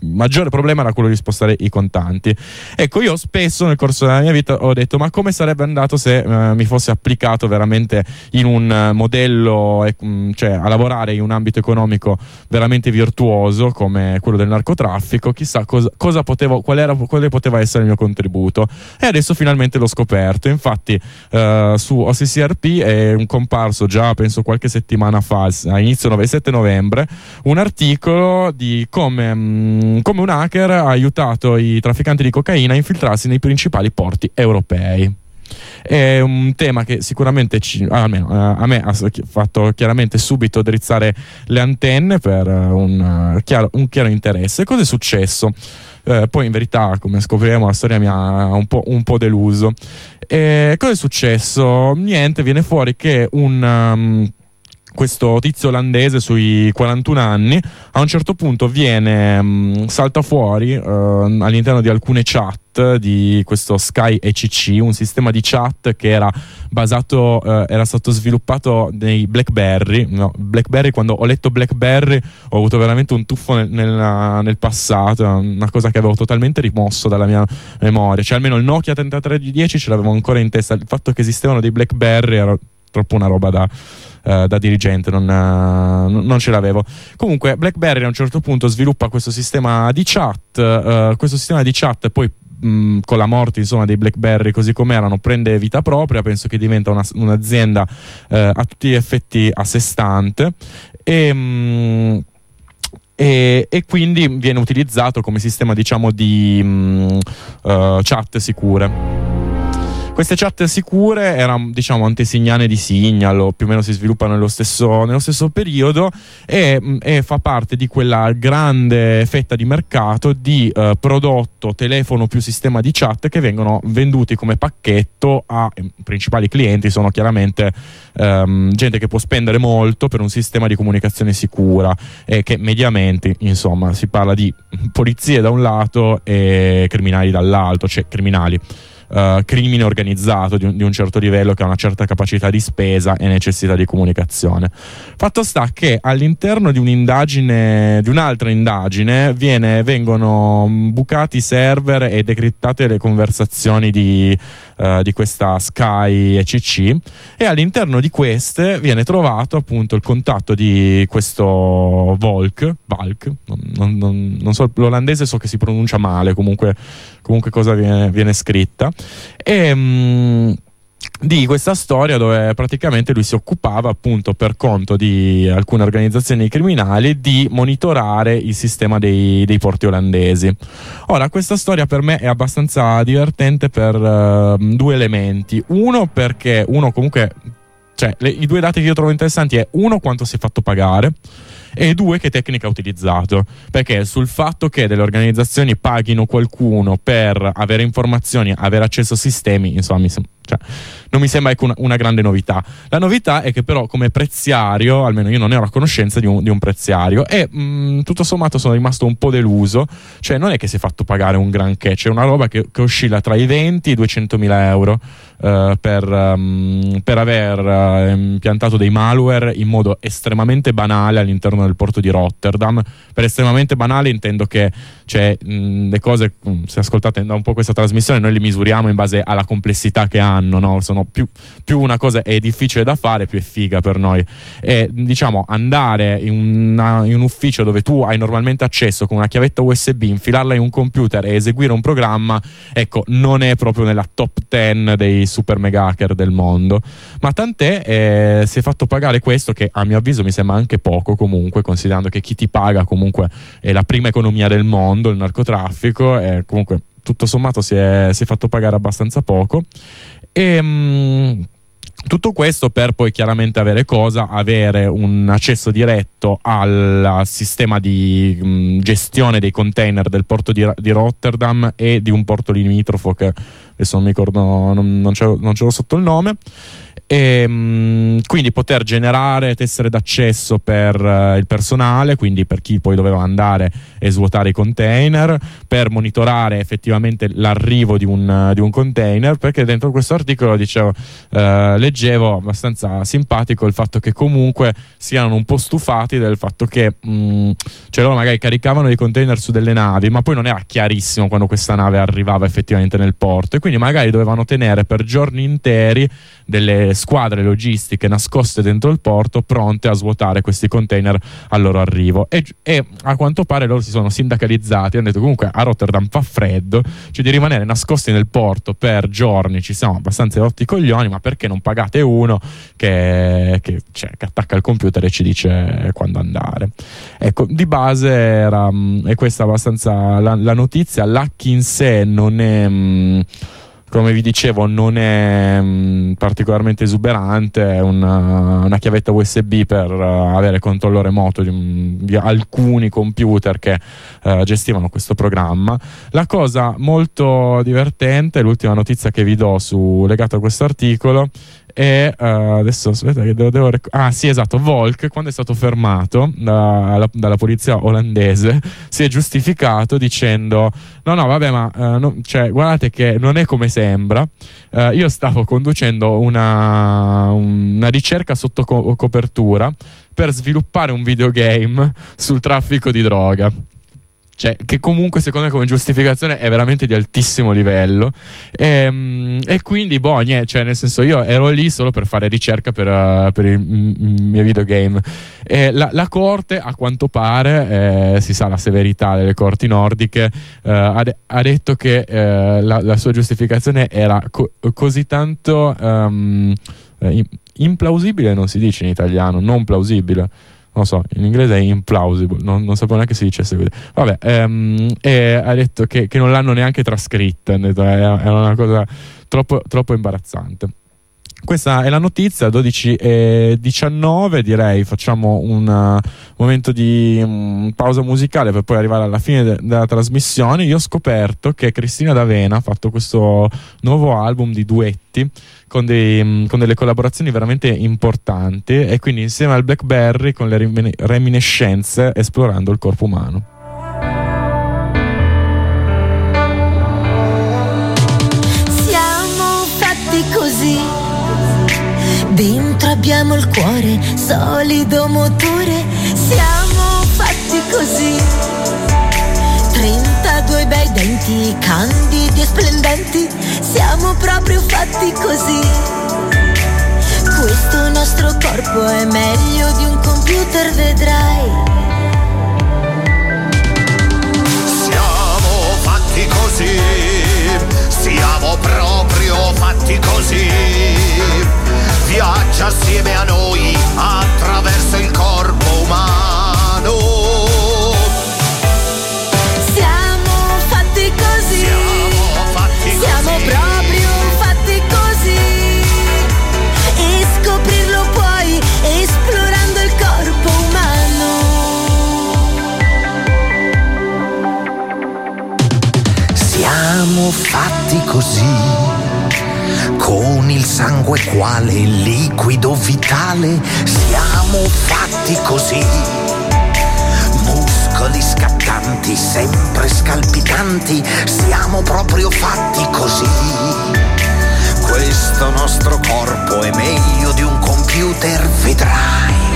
maggiore problema era quello di spostare i contanti. Ecco, io spesso nel corso della mia vita ho detto: ma come sarebbe andato se eh, mi fossi applicato veramente in un eh, modello, eh, cioè a lavorare in un ambito economico veramente virtuoso come quello del narcotraffico? Chissà cosa, cosa potevo, qual era, quale poteva essere il mio contributo. E adesso finalmente l'ho scoperto. Infatti, eh, su OCCRP è un comparso già, penso qualche settimana fa, a inizio 9 7 novembre, un articolo di come. mh, come un hacker ha aiutato i trafficanti di cocaina a infiltrarsi nei principali porti europei. È un tema che sicuramente ci- almeno, eh, a me ha fatto chiaramente subito drizzare le antenne per eh, un, eh, chiaro, un chiaro interesse. Cosa è successo? Eh, poi in verità, come scopriremo, la storia mi ha un po', un po' deluso. E cosa è successo? Niente, viene fuori che un. um, questo tizio olandese sui 41 anni a un certo punto viene mh, salta fuori eh, all'interno di alcune chat di questo Sky ECC un sistema di chat che era basato eh, era stato sviluppato nei Blackberry no, Blackberry quando ho letto Blackberry ho avuto veramente un tuffo nel, nel- nel passato una cosa che avevo totalmente rimosso dalla mia memoria cioè almeno il Nokia 3310 ce l'avevo ancora in testa il fatto che esistevano dei Blackberry era troppo una roba da, eh, da dirigente, non, eh, non- ce l'avevo. Comunque, BlackBerry a un certo punto sviluppa questo sistema di chat. eh, questo sistema di chat poi. mh, con la morte insomma dei Blackberry così come erano prende vita propria penso che diventa una- un'azienda a tutti gli effetti a sé stante e, mh, e, e quindi viene utilizzato come sistema diciamo di mh, eh, chat sicure Queste chat sicure erano diciamo antesignane di Signal o più o meno si sviluppano nello stesso, nello stesso periodo e, e fa parte di quella grande fetta di mercato di eh, prodotto, telefono più sistema di chat che vengono venduti come pacchetto a principali clienti sono chiaramente ehm, gente che può spendere molto per un sistema di comunicazione sicura e che mediamente insomma si parla di polizie da un lato e criminali dall'altro, cioè criminali eh, crimine organizzato di un, di un certo livello che ha una certa capacità di spesa e necessità di comunicazione. Fatto sta che all'interno di un'indagine, di un'altra indagine, viene- vengono mm, bucati i server e decriptate le conversazioni di, eh, di questa Sky ECC e all'interno di queste viene trovato appunto il contatto di questo Volk, Valk, non, non- non- so, l'olandese so che si pronuncia male, comunque, comunque cosa viene, viene scritta. E, mm, di questa storia dove praticamente lui si occupava appunto per conto di alcune organizzazioni criminali di monitorare il sistema dei, dei porti olandesi. Ora, questa storia per me è abbastanza divertente per ehm, due elementi. Uno perché uno comunque, cioè le- i due dati che io trovo interessanti è uno quanto si è fatto pagare e due che tecnica ha utilizzato perché sul fatto che delle organizzazioni paghino qualcuno per avere informazioni avere accesso a sistemi insomma mi sem- cioè, non mi sembra ecco, una, una grande novità. La novità è che però come preziario almeno io non ero a conoscenza di un, di un preziario e mh, tutto sommato sono rimasto un po' deluso. Cioè non è che si è fatto pagare un granché c'è una roba che, che oscilla tra i 20 e i 200 mila euro eh, per, ehm, per aver eh, impiantato dei malware in modo estremamente banale all'interno del porto di Rotterdam. Per estremamente banale intendo che cioè, mh, le cose, mh, se ascoltate da un po' questa trasmissione, noi le misuriamo in base alla complessità che hanno, no? Sono più, più una cosa è difficile da fare, più è figa per noi. E diciamo andare in, una- in un ufficio dove tu hai normalmente accesso con una chiavetta USB, infilarla in un computer e eseguire un programma, ecco, non è proprio nella top 10 dei super mega hacker del mondo. Ma tant'è, eh, si è fatto pagare questo che a mio avviso mi sembra anche poco comunque, considerando che chi ti paga comunque è la prima economia del mondo, il narcotraffico, e comunque tutto sommato si è, si è fatto pagare abbastanza poco. E, mm, tutto questo per poi chiaramente avere cosa? Avere un accesso diretto al sistema di mh, gestione dei container del porto di, di Rotterdam e di un porto limitrofo che adesso non mi ricordo, non, non non ce l'ho sotto il nome. E, mh, quindi poter generare tessere d'accesso per eh, il personale, quindi per chi poi doveva andare e svuotare i container, per monitorare effettivamente l'arrivo di un, eh, di un container, perché dentro questo articolo dicevo, eh, leggevo abbastanza simpatico il fatto che comunque siano un po' stufati del fatto che mh, cioè loro magari caricavano dei container su delle navi, ma poi non era chiarissimo quando questa nave arrivava effettivamente nel porto e quindi magari dovevano tenere per giorni interi delle squadre logistiche nascoste dentro il porto pronte a svuotare questi container al loro arrivo. E, e a quanto pare loro si sono sindacalizzati hanno detto comunque a Rotterdam fa freddo cioè di rimanere nascosti nel porto per giorni ci siamo abbastanza rotti i coglioni ma perché non pagate uno che, che, cioè, che attacca il computer e ci dice quando andare? Ecco di base era mh, è questa abbastanza la, la notizia. L'hack in sé non è mh, come vi dicevo non è mh, particolarmente esuberante è una, una chiavetta USB per eh, avere controllo remoto di, un- di alcuni computer che eh, gestivano questo programma. La cosa molto divertente l'ultima notizia che vi do su, legata a questo articolo è eh, adesso aspetta che devo, devo rec- ah sì esatto Volk quando è stato fermato dalla, dalla polizia olandese si è giustificato dicendo no no vabbè ma eh, no- cioè, guardate che non è come sembra. Eh, io stavo conducendo una, una ricerca sotto co- copertura per sviluppare un videogame sul traffico di droga cioè, che comunque secondo me come giustificazione è veramente di altissimo livello. Ehm, e, quindi boh niente, cioè nel senso io ero lì solo per fare ricerca per, eh, per il, mio videogame. E la, la corte a quanto pare eh, si sa la severità delle corti nordiche eh, ha, de- ha detto che eh, la, la sua giustificazione era co- così tanto im- implausibile non si dice in italiano non plausibile non so, in inglese è implausible, non, non sapevo neanche se dicesse così. Vabbè, ehm, e ha detto che, che non l'hanno neanche trascritta, è, è una cosa troppo, troppo imbarazzante. Questa è la notizia, 12 e 19, direi facciamo un uh, momento di um, pausa musicale per poi arrivare alla fine de- della trasmissione. Io ho scoperto che Cristina D'Avena ha fatto questo nuovo album di duetti con, dei, um, con delle collaborazioni veramente importanti e quindi insieme al Blackberry con le rimine- reminiscenze esplorando il corpo umano. Dentro abbiamo il cuore, solido motore. Siamo fatti così. 32 bei denti, candidi e splendenti. Siamo proprio fatti così. Questo nostro corpo è meglio di un computer, vedrai. Siamo fatti così, siamo proprio fatti così. Viaggia assieme a noi attraverso il corpo umano. Siamo fatti così. Siamo proprio fatti così. E scoprirlo puoi esplorando il corpo umano. Siamo fatti così, con il sangue quale liquido vitale. Siamo fatti così, muscoli scattanti, sempre scalpitanti. Siamo proprio fatti così. Questo nostro corpo è meglio di un computer, vedrai.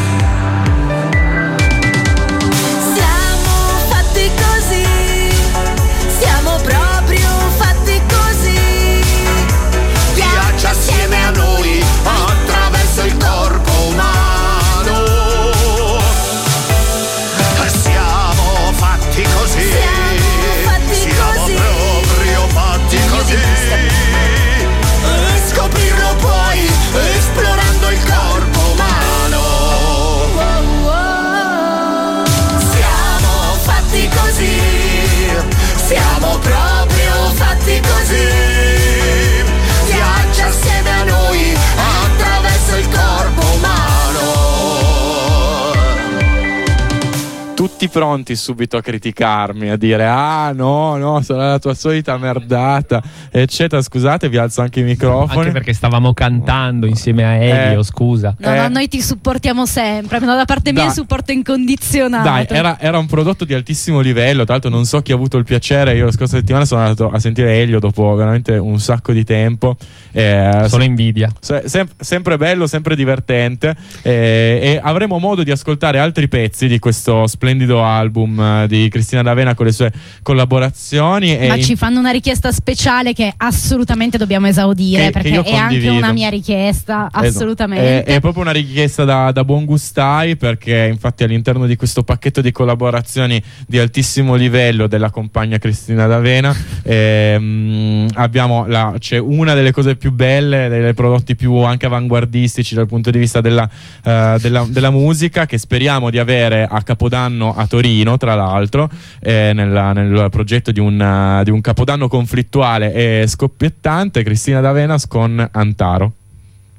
Pronti subito a criticarmi, a dire ah no, no, sarà la tua solita merdata, eccetera. Scusate, vi alzo anche i microfoni. Anche perché stavamo cantando insieme a Elio, Eh. scusa. No, no, noi ti supportiamo sempre. No, da parte mia Dai. il supporto incondizionato. Dai, era, era un prodotto di altissimo livello. Tra l'altro, non so chi ha avuto il piacere. Io la scorsa settimana sono andato a sentire Elio dopo veramente un sacco di tempo. Eh, Solo invidia. se- sem- sempre bello, sempre divertente. eh, e avremo modo di ascoltare altri pezzi di questo splendido album eh, di Cristina D'Avena con le sue collaborazioni. e Ma ci fanno una richiesta speciale che assolutamente dobbiamo esaudire Che- che perché io è anche condivido. una mia richiesta, Esatto. assolutamente. È, è proprio una richiesta da, da buon gustai perché infatti all'interno di questo pacchetto di collaborazioni di altissimo livello della compagna Cristina D'Avena ehm, abbiamo la, c'è una delle cose più belle, dei prodotti più anche avanguardistici dal punto di vista della, eh, della- della musica che speriamo di avere a Capodanno a Torino tra l'altro eh, nella- nel progetto di un, di un Capodanno conflittuale e scoppiettante Cristina D'Avenas con Antaro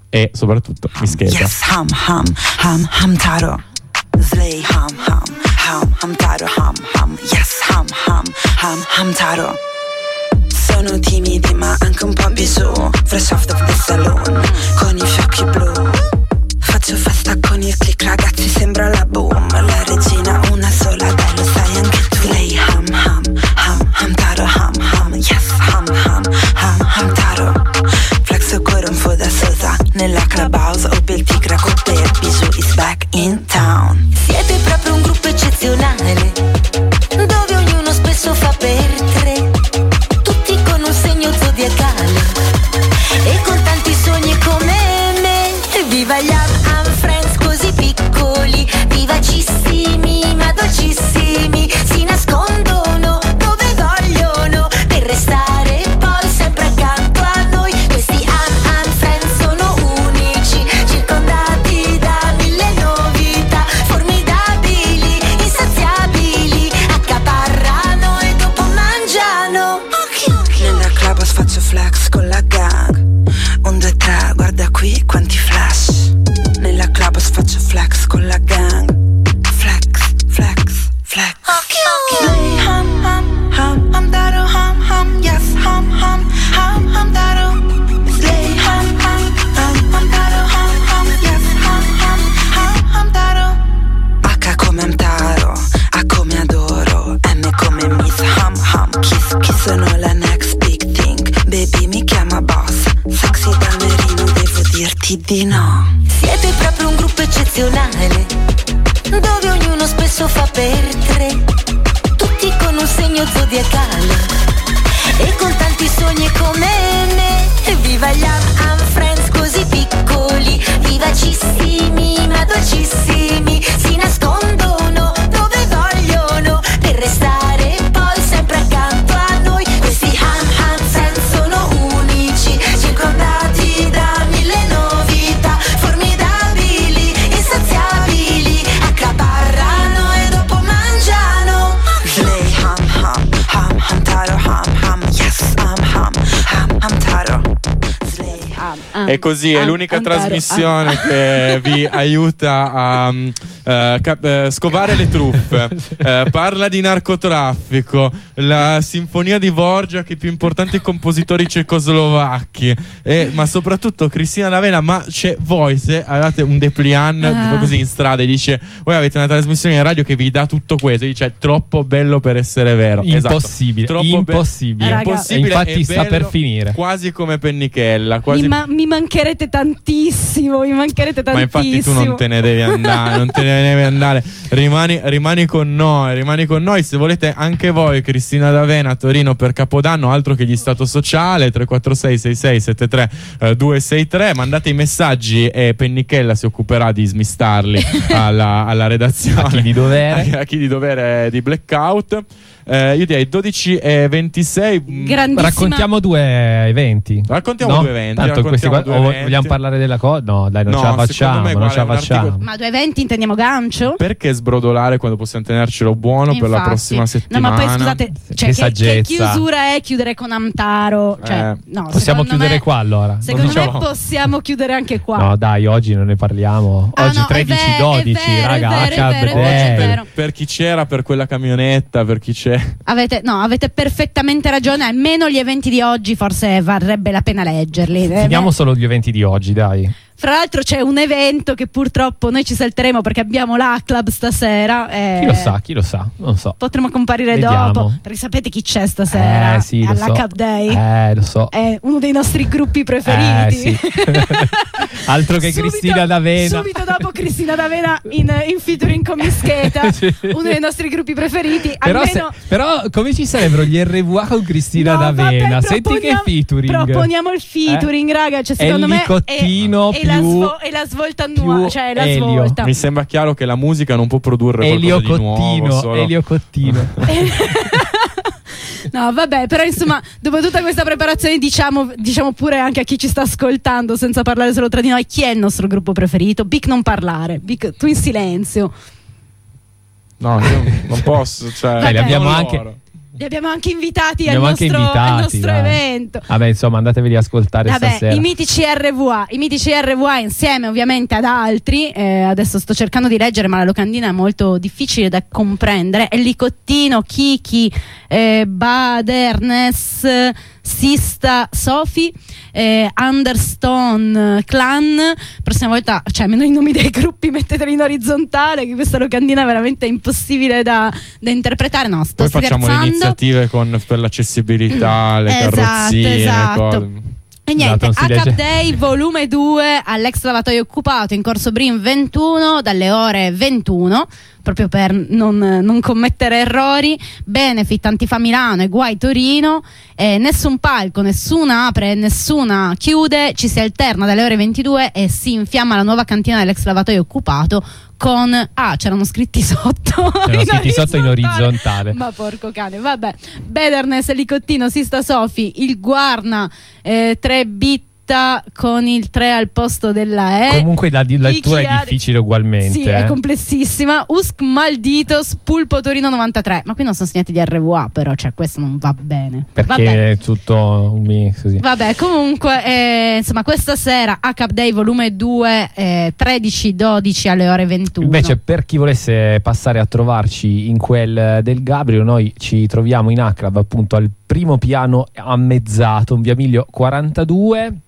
e soprattutto Mischeta. Yes, ham, ham, ham, ham taro. Slay, ham, ham, ham, ham taro, ham, ham. Yes, ham, ham, ham, ham taro. Sono timidi ma anche un po' bisù Fresh off of the saloon Con i fiocchi blu Faccio festa con il click ragazzi sembra la boom La regina così è am- l'unica Antaro, trasmissione che vi aiuta a mm, eh, cap- eh, scovare le truffe. Eh, parla di narcotraffico, la sinfonia di Borgia, che i più importanti compositori cecoslovacchi, e- ma soprattutto Cristina D'Avena. Ma c'è voi se avete un depliant Ah. tipo così in strada e dice: Voi avete una trasmissione in radio che vi dà tutto questo, e dice: È troppo bello per essere vero. Esatto. Impossibile, Troppo be- impossibile. Impossibile E infatti sta per finire. Quasi come Pennichella, quasi Mi, ma- mi mancherete tantissimo, mi mancherete Ma tantissimo. infatti tu non te ne devi andare, non te ne devi andare. Rimani, rimani con noi, rimani con noi. Se volete anche voi, Cristina D'Avena a Torino per Capodanno, altro che gli Stato Sociale, 346 66 73 eh, 263. Mandate i messaggi e Pennichella si occuperà di smistarli alla, alla redazione. A chi di dovere. A chi di dovere di blackout. Eh, io direi 12 e 26. mm, Grandissima. Raccontiamo due eventi. Raccontiamo No? due eventi. Tanto questi qua- due o eventi. vogliamo parlare della cosa? No, dai, non No, ce la facciamo. me, non ce la guarda, facciamo. articolo- Ma due eventi intendiamo gancio? Perché sbrodolare quando possiamo tenercelo buono per la Infatti. prossima No, settimana? ma poi scusate, cioè, Che che, saggezza. che chiusura è chiudere con Amtaro? Cioè, Eh, no, Possiamo chiudere me- qua allora. Secondo diciamo- me possiamo chiudere anche qua. No, dai, oggi non ne parliamo. Ah, oggi no, è 13 vero, è 12, vero, è raga. vero, vero, vero. Per chi c'era, per quella camionetta, per chi c'è. Avete, no, avete perfettamente ragione. Almeno gli eventi di oggi forse varrebbe la pena leggerli. Eh, Finiamo solo gli eventi di oggi, dai. Fra l'altro c'è un evento che purtroppo noi ci salteremo perché abbiamo la club stasera. eh, Chi lo sa, chi lo sa, non so. Potremo comparire Vediamo. dopo. Perché sapete chi c'è stasera Eh, sì, lo alla so. Cup Day? Eh, lo so. È uno dei nostri gruppi preferiti. Eh, sì. Altro che Subito- Cristina D'Avena. Subito dopo Cristina D'Avena in, in featuring con Mischeta, Sì. uno dei nostri gruppi preferiti. Però, Almeno se- però come ci sarebbero gli RVA con Cristina No, D'Avena? vabbè, Senti che featuring. Proponiamo il featuring, raga. Cioè, È secondo il me. nicottino e, e la più- svo- e la svolta nuova. Cioè, la Elio. svolta. Mi sembra chiaro che la musica non può produrre Elio qualcosa di nuovo. Cottino, solo- Elio Cottino. No, vabbè, però insomma, dopo tutta questa preparazione, diciamo, diciamo pure anche a chi ci sta ascoltando, senza parlare solo tra di noi, chi è il nostro gruppo preferito? Bic non parlare, Bic tu in silenzio. No, io non posso. Cioè, Dai, li abbiamo anche-. Li abbiamo anche invitati al Abbiamo anche nostro, al invitati, nostro dai. evento. Vabbè, insomma, andateveli a ascoltare Vabbè, stasera. i mitici RVA, i mitici RVA insieme ovviamente ad altri, eh, adesso sto cercando di leggere ma la locandina è molto difficile da comprendere, Elicottino, Kiki, eh, Badernes, Sista, Sofi, eh, Understone, Clan, prossima volta, cioè almeno i nomi dei gruppi metteteli in orizzontale che questa locandina è veramente impossibile da, da interpretare, no, sto Poi facciamo le iniziative con- per l'accessibilità, le Esatto, carrozzine, esatto. cose. E niente, Esatto, legge. Day volume 2 all'ex lavatoio occupato in corso Brin 21 dalle ore 21 proprio per non, non commettere errori. Benefit Antifa Milano e Guai Torino. Eh, nessun palco, nessuna apre nessuna chiude. Ci si alterna dalle ore 22 e si infiamma la nuova cantina dell'ex lavatoio occupato con ah c'erano scritti sotto C'erano in scritti sotto in orizzontale. ma porco cane, vabbè. Bedernes, Licottino, Sista Sofi, il Guarna, eh, 3 bit con il 3 al posto della E. Comunque la di- lettura è difficile ugualmente. Sì, eh. è complessissima. Usk Malditos, Pulpo Torino 93. Ma qui non sono segnati di RVA, però, cioè, questo non va bene. Perché Vabbè. è tutto un mix così. Vabbè, comunque, eh, insomma, questa sera ACAP Day volume 2, eh, 13-12 alle ore 21. Invece, per chi volesse passare a trovarci in quel del Gabrio, noi ci troviamo in Aclab, appunto al primo piano ammezzato, in via Miglio 42.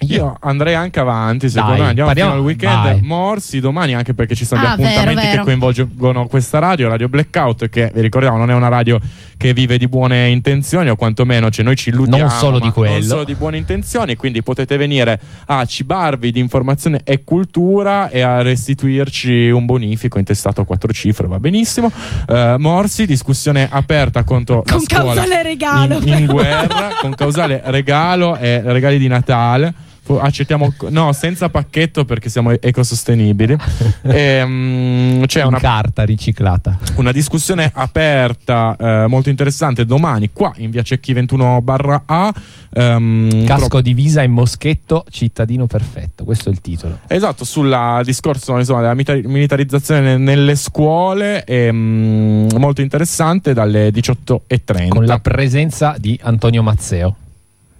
Io andrei anche avanti, secondo Dai, me andiamo parliamo- fino al weekend. vai. Morsi domani, anche perché ci sono Ah, gli appuntamenti vero, vero. che coinvolgono questa radio, Radio Blackout, che vi ricordiamo non è una radio che vive di buone intenzioni, o quantomeno cioè, noi ci illudiamo. Non solo di quello. Non solo di buone intenzioni, quindi potete venire a cibarvi di informazione e cultura e a restituirci un bonifico intestato a quattro cifre, va benissimo. Eh, Morsi, discussione aperta contro la Con scuola causale regalo, in, in guerra, con causale regalo e regali di Natale. Accettiamo no, senza pacchetto perché siamo ecosostenibili. Ehm, c'è In una, carta riciclata. una discussione aperta eh, molto interessante domani qua in via Cecchi 21 barra A. ehm, Casco pro- di Visa in moschetto, cittadino perfetto. Questo è il titolo. Esatto, sul discorso insomma, della milita- militarizzazione ne- nelle scuole, ehm, molto interessante dalle 18.30. Con la presenza di Antonio Mazzeo.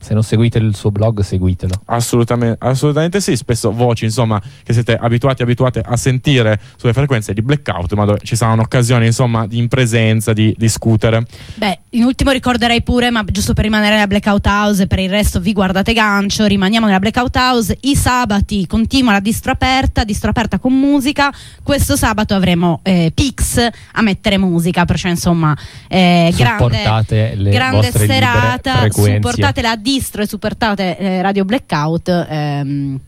Se non seguite il suo blog, seguitelo. Assolutamente, assolutamente sì, spesso voci insomma che siete abituati abituate a sentire sulle frequenze di blackout, ma dove ci saranno occasioni insomma di in presenza di discutere. Beh, in ultimo ricorderei pure, ma giusto per rimanere nella Blackout House e per il resto vi guardate gancio, rimaniamo nella Blackout House. I sabati continua la distro aperta, distro aperta con musica. Questo sabato avremo eh, Pix a mettere musica, perciò insomma eh, grande, Supportate le grande serata, frequenze. supportate la distro e supportate eh, Radio Blackout. ehm,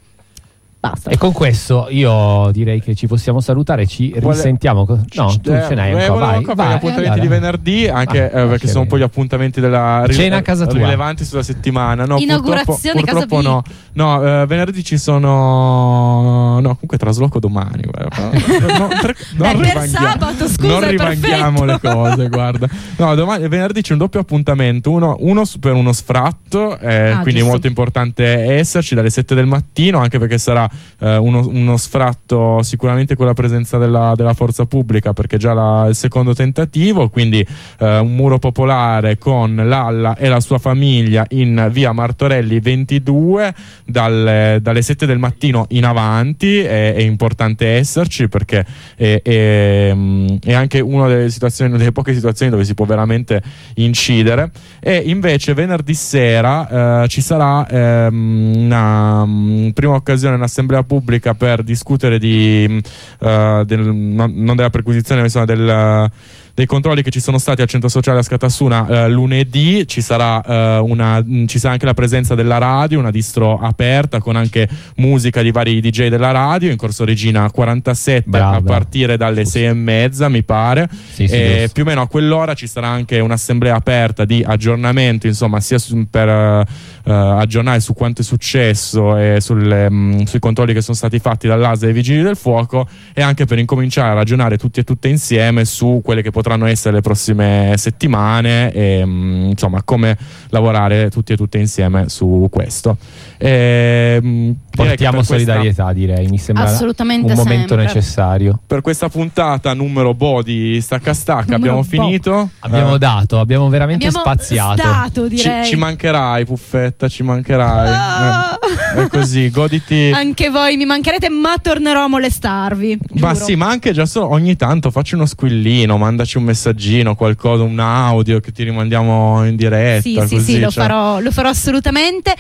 basta. E con questo io direi che ci possiamo salutare. Ci Vuole- risentiamo. No, tu Eh, ce n'hai eh, ancora. Vai, fare vai, gli appuntamenti allora. di venerdì, anche Ah, eh, perché sono un po' gli appuntamenti della Cena a casa tua. rilevanti sulla settimana. No, Inaugurazione purtroppo, casa purtroppo no. No, eh, venerdì ci sono. No, comunque trasloco domani. guarda. No, per- non Beh, per sabato, scusa, non è rivanghiamo le cose, guarda. No, domani, venerdì c'è un doppio appuntamento. Uno, uno per uno sfratto, eh, Ah, quindi giusto. molto importante esserci dalle 7 del mattino, anche perché sarà eh, uno, uno sfratto sicuramente con la presenza della, della forza pubblica, perché già la- il secondo tentativo, quindi eh, un muro popolare con Lalla e la sua famiglia in via Martorelli 22 dalle, dalle 7 del mattino in avanti. È, è importante esserci perché è, è, è anche una delle delle poche situazioni dove si può veramente incidere. E invece venerdì sera eh, ci sarà ehm, una mm, prima occasione, un'assemblea pubblica per discutere di, eh, del- non non della perquisizione, ma insomma del dei controlli che ci sono stati al centro sociale a Scatassuna eh, lunedì. Ci sarà, eh, una, mh, ci sarà anche la presenza della radio, una distro aperta con anche musica di vari DJ della radio in corso Regina 47 Brava. a partire dalle 6 e mezza mi pare. Sì, sì, e più o meno a quell'ora ci sarà anche un'assemblea aperta di aggiornamento insomma sia su- per eh, aggiornare su quanto è successo e sulle, mh, sui controlli che sono stati fatti dall'ASA e ai vigili del fuoco e anche per incominciare a ragionare tutti e tutte insieme su quelle che potranno essere le prossime settimane e mh, insomma come lavorare tutti e tutte insieme su questo. E, che Portiamo questa- solidarietà, direi. Mi sembra Assolutamente un momento sempre. necessario. per questa puntata numero bo di Stacca Stacca Numero abbiamo bo. finito. Abbiamo Eh, dato, abbiamo veramente Abbiamo spaziato. stato, ci, direi. ci mancherai, Puffetta, ci mancherai. Ah. Eh, è così, goditi. Anche voi mi mancherete, ma tornerò a molestarvi. Ma giuro. sì, ma anche già solo ogni tanto facci uno squillino, mandaci un messaggino, qualcosa, un audio che ti rimandiamo in diretta. Sì, sì, così, sì, lo cioè. farò, lo farò assolutamente.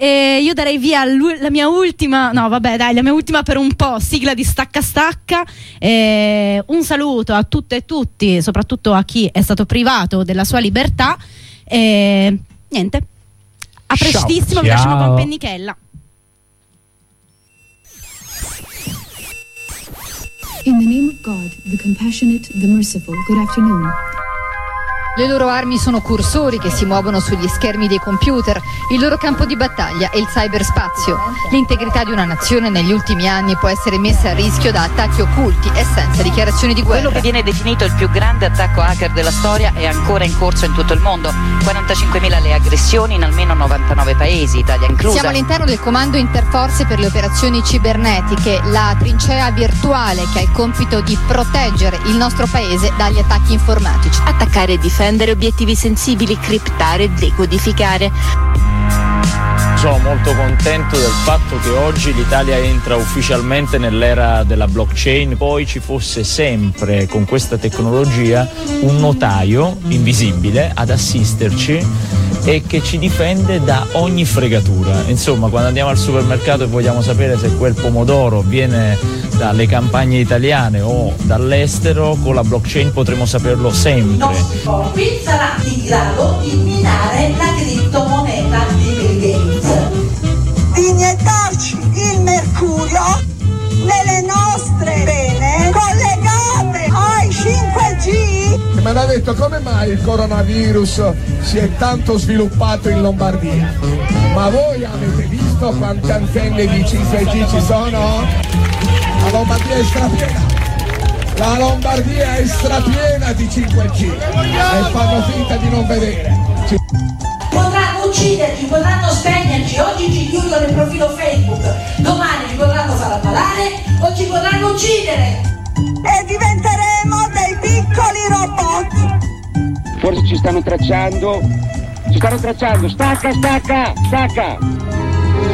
E io darei via la mia ultima, no vabbè dai, la mia ultima per un po', sigla di Stacca Stacca. E un saluto a tutte e tutti, soprattutto a chi è stato privato della sua libertà. E niente, a Ciao. prestissimo, vi Ciao. lasciamo con Pennichella. In the name of God, the compassionate, the merciful, good afternoon. Le loro armi sono cursori che si muovono sugli schermi dei computer, il loro campo di battaglia è il cyberspazio. L'integrità di una nazione negli ultimi anni può essere messa a rischio da attacchi occulti e senza dichiarazioni di Quello guerra. che viene definito il più grande attacco hacker della storia è ancora in corso in tutto il mondo. 45.000 le aggressioni in almeno 99 paesi, Italia inclusa. Siamo all'interno del comando interforze per le operazioni cibernetiche, la trincea virtuale che ha il compito di proteggere il nostro paese dagli attacchi informatici. Attaccare e difendere obiettivi sensibili, criptare e decodificare. Sono molto contento del fatto che oggi l'Italia entra ufficialmente nell'era della blockchain, poi ci fosse sempre con questa tecnologia un notaio invisibile ad assisterci e che ci difende da ogni fregatura. Insomma, quando andiamo al supermercato e vogliamo sapere se quel pomodoro viene dalle campagne italiane o dall'estero, con la blockchain potremo saperlo sempre. nostri corpi saranno in grado di minare la criptomoneta mercurio nelle nostre vene collegate ai 5G. Mi hanno detto come mai il coronavirus si è tanto sviluppato in Lombardia. Ma voi avete visto quante antenne di 5G ci sono? La Lombardia è strapiena. La Lombardia è strapiena di 5G e fanno finta di non vedere. Ci- ucciderci, potranno spegnerci, oggi ci chiudono il profilo Facebook, domani ci potranno far ammalare o ci potranno uccidere. E diventeremo dei piccoli robot. Forse ci stanno tracciando. Ci stanno tracciando. Stacca, stacca, stacca.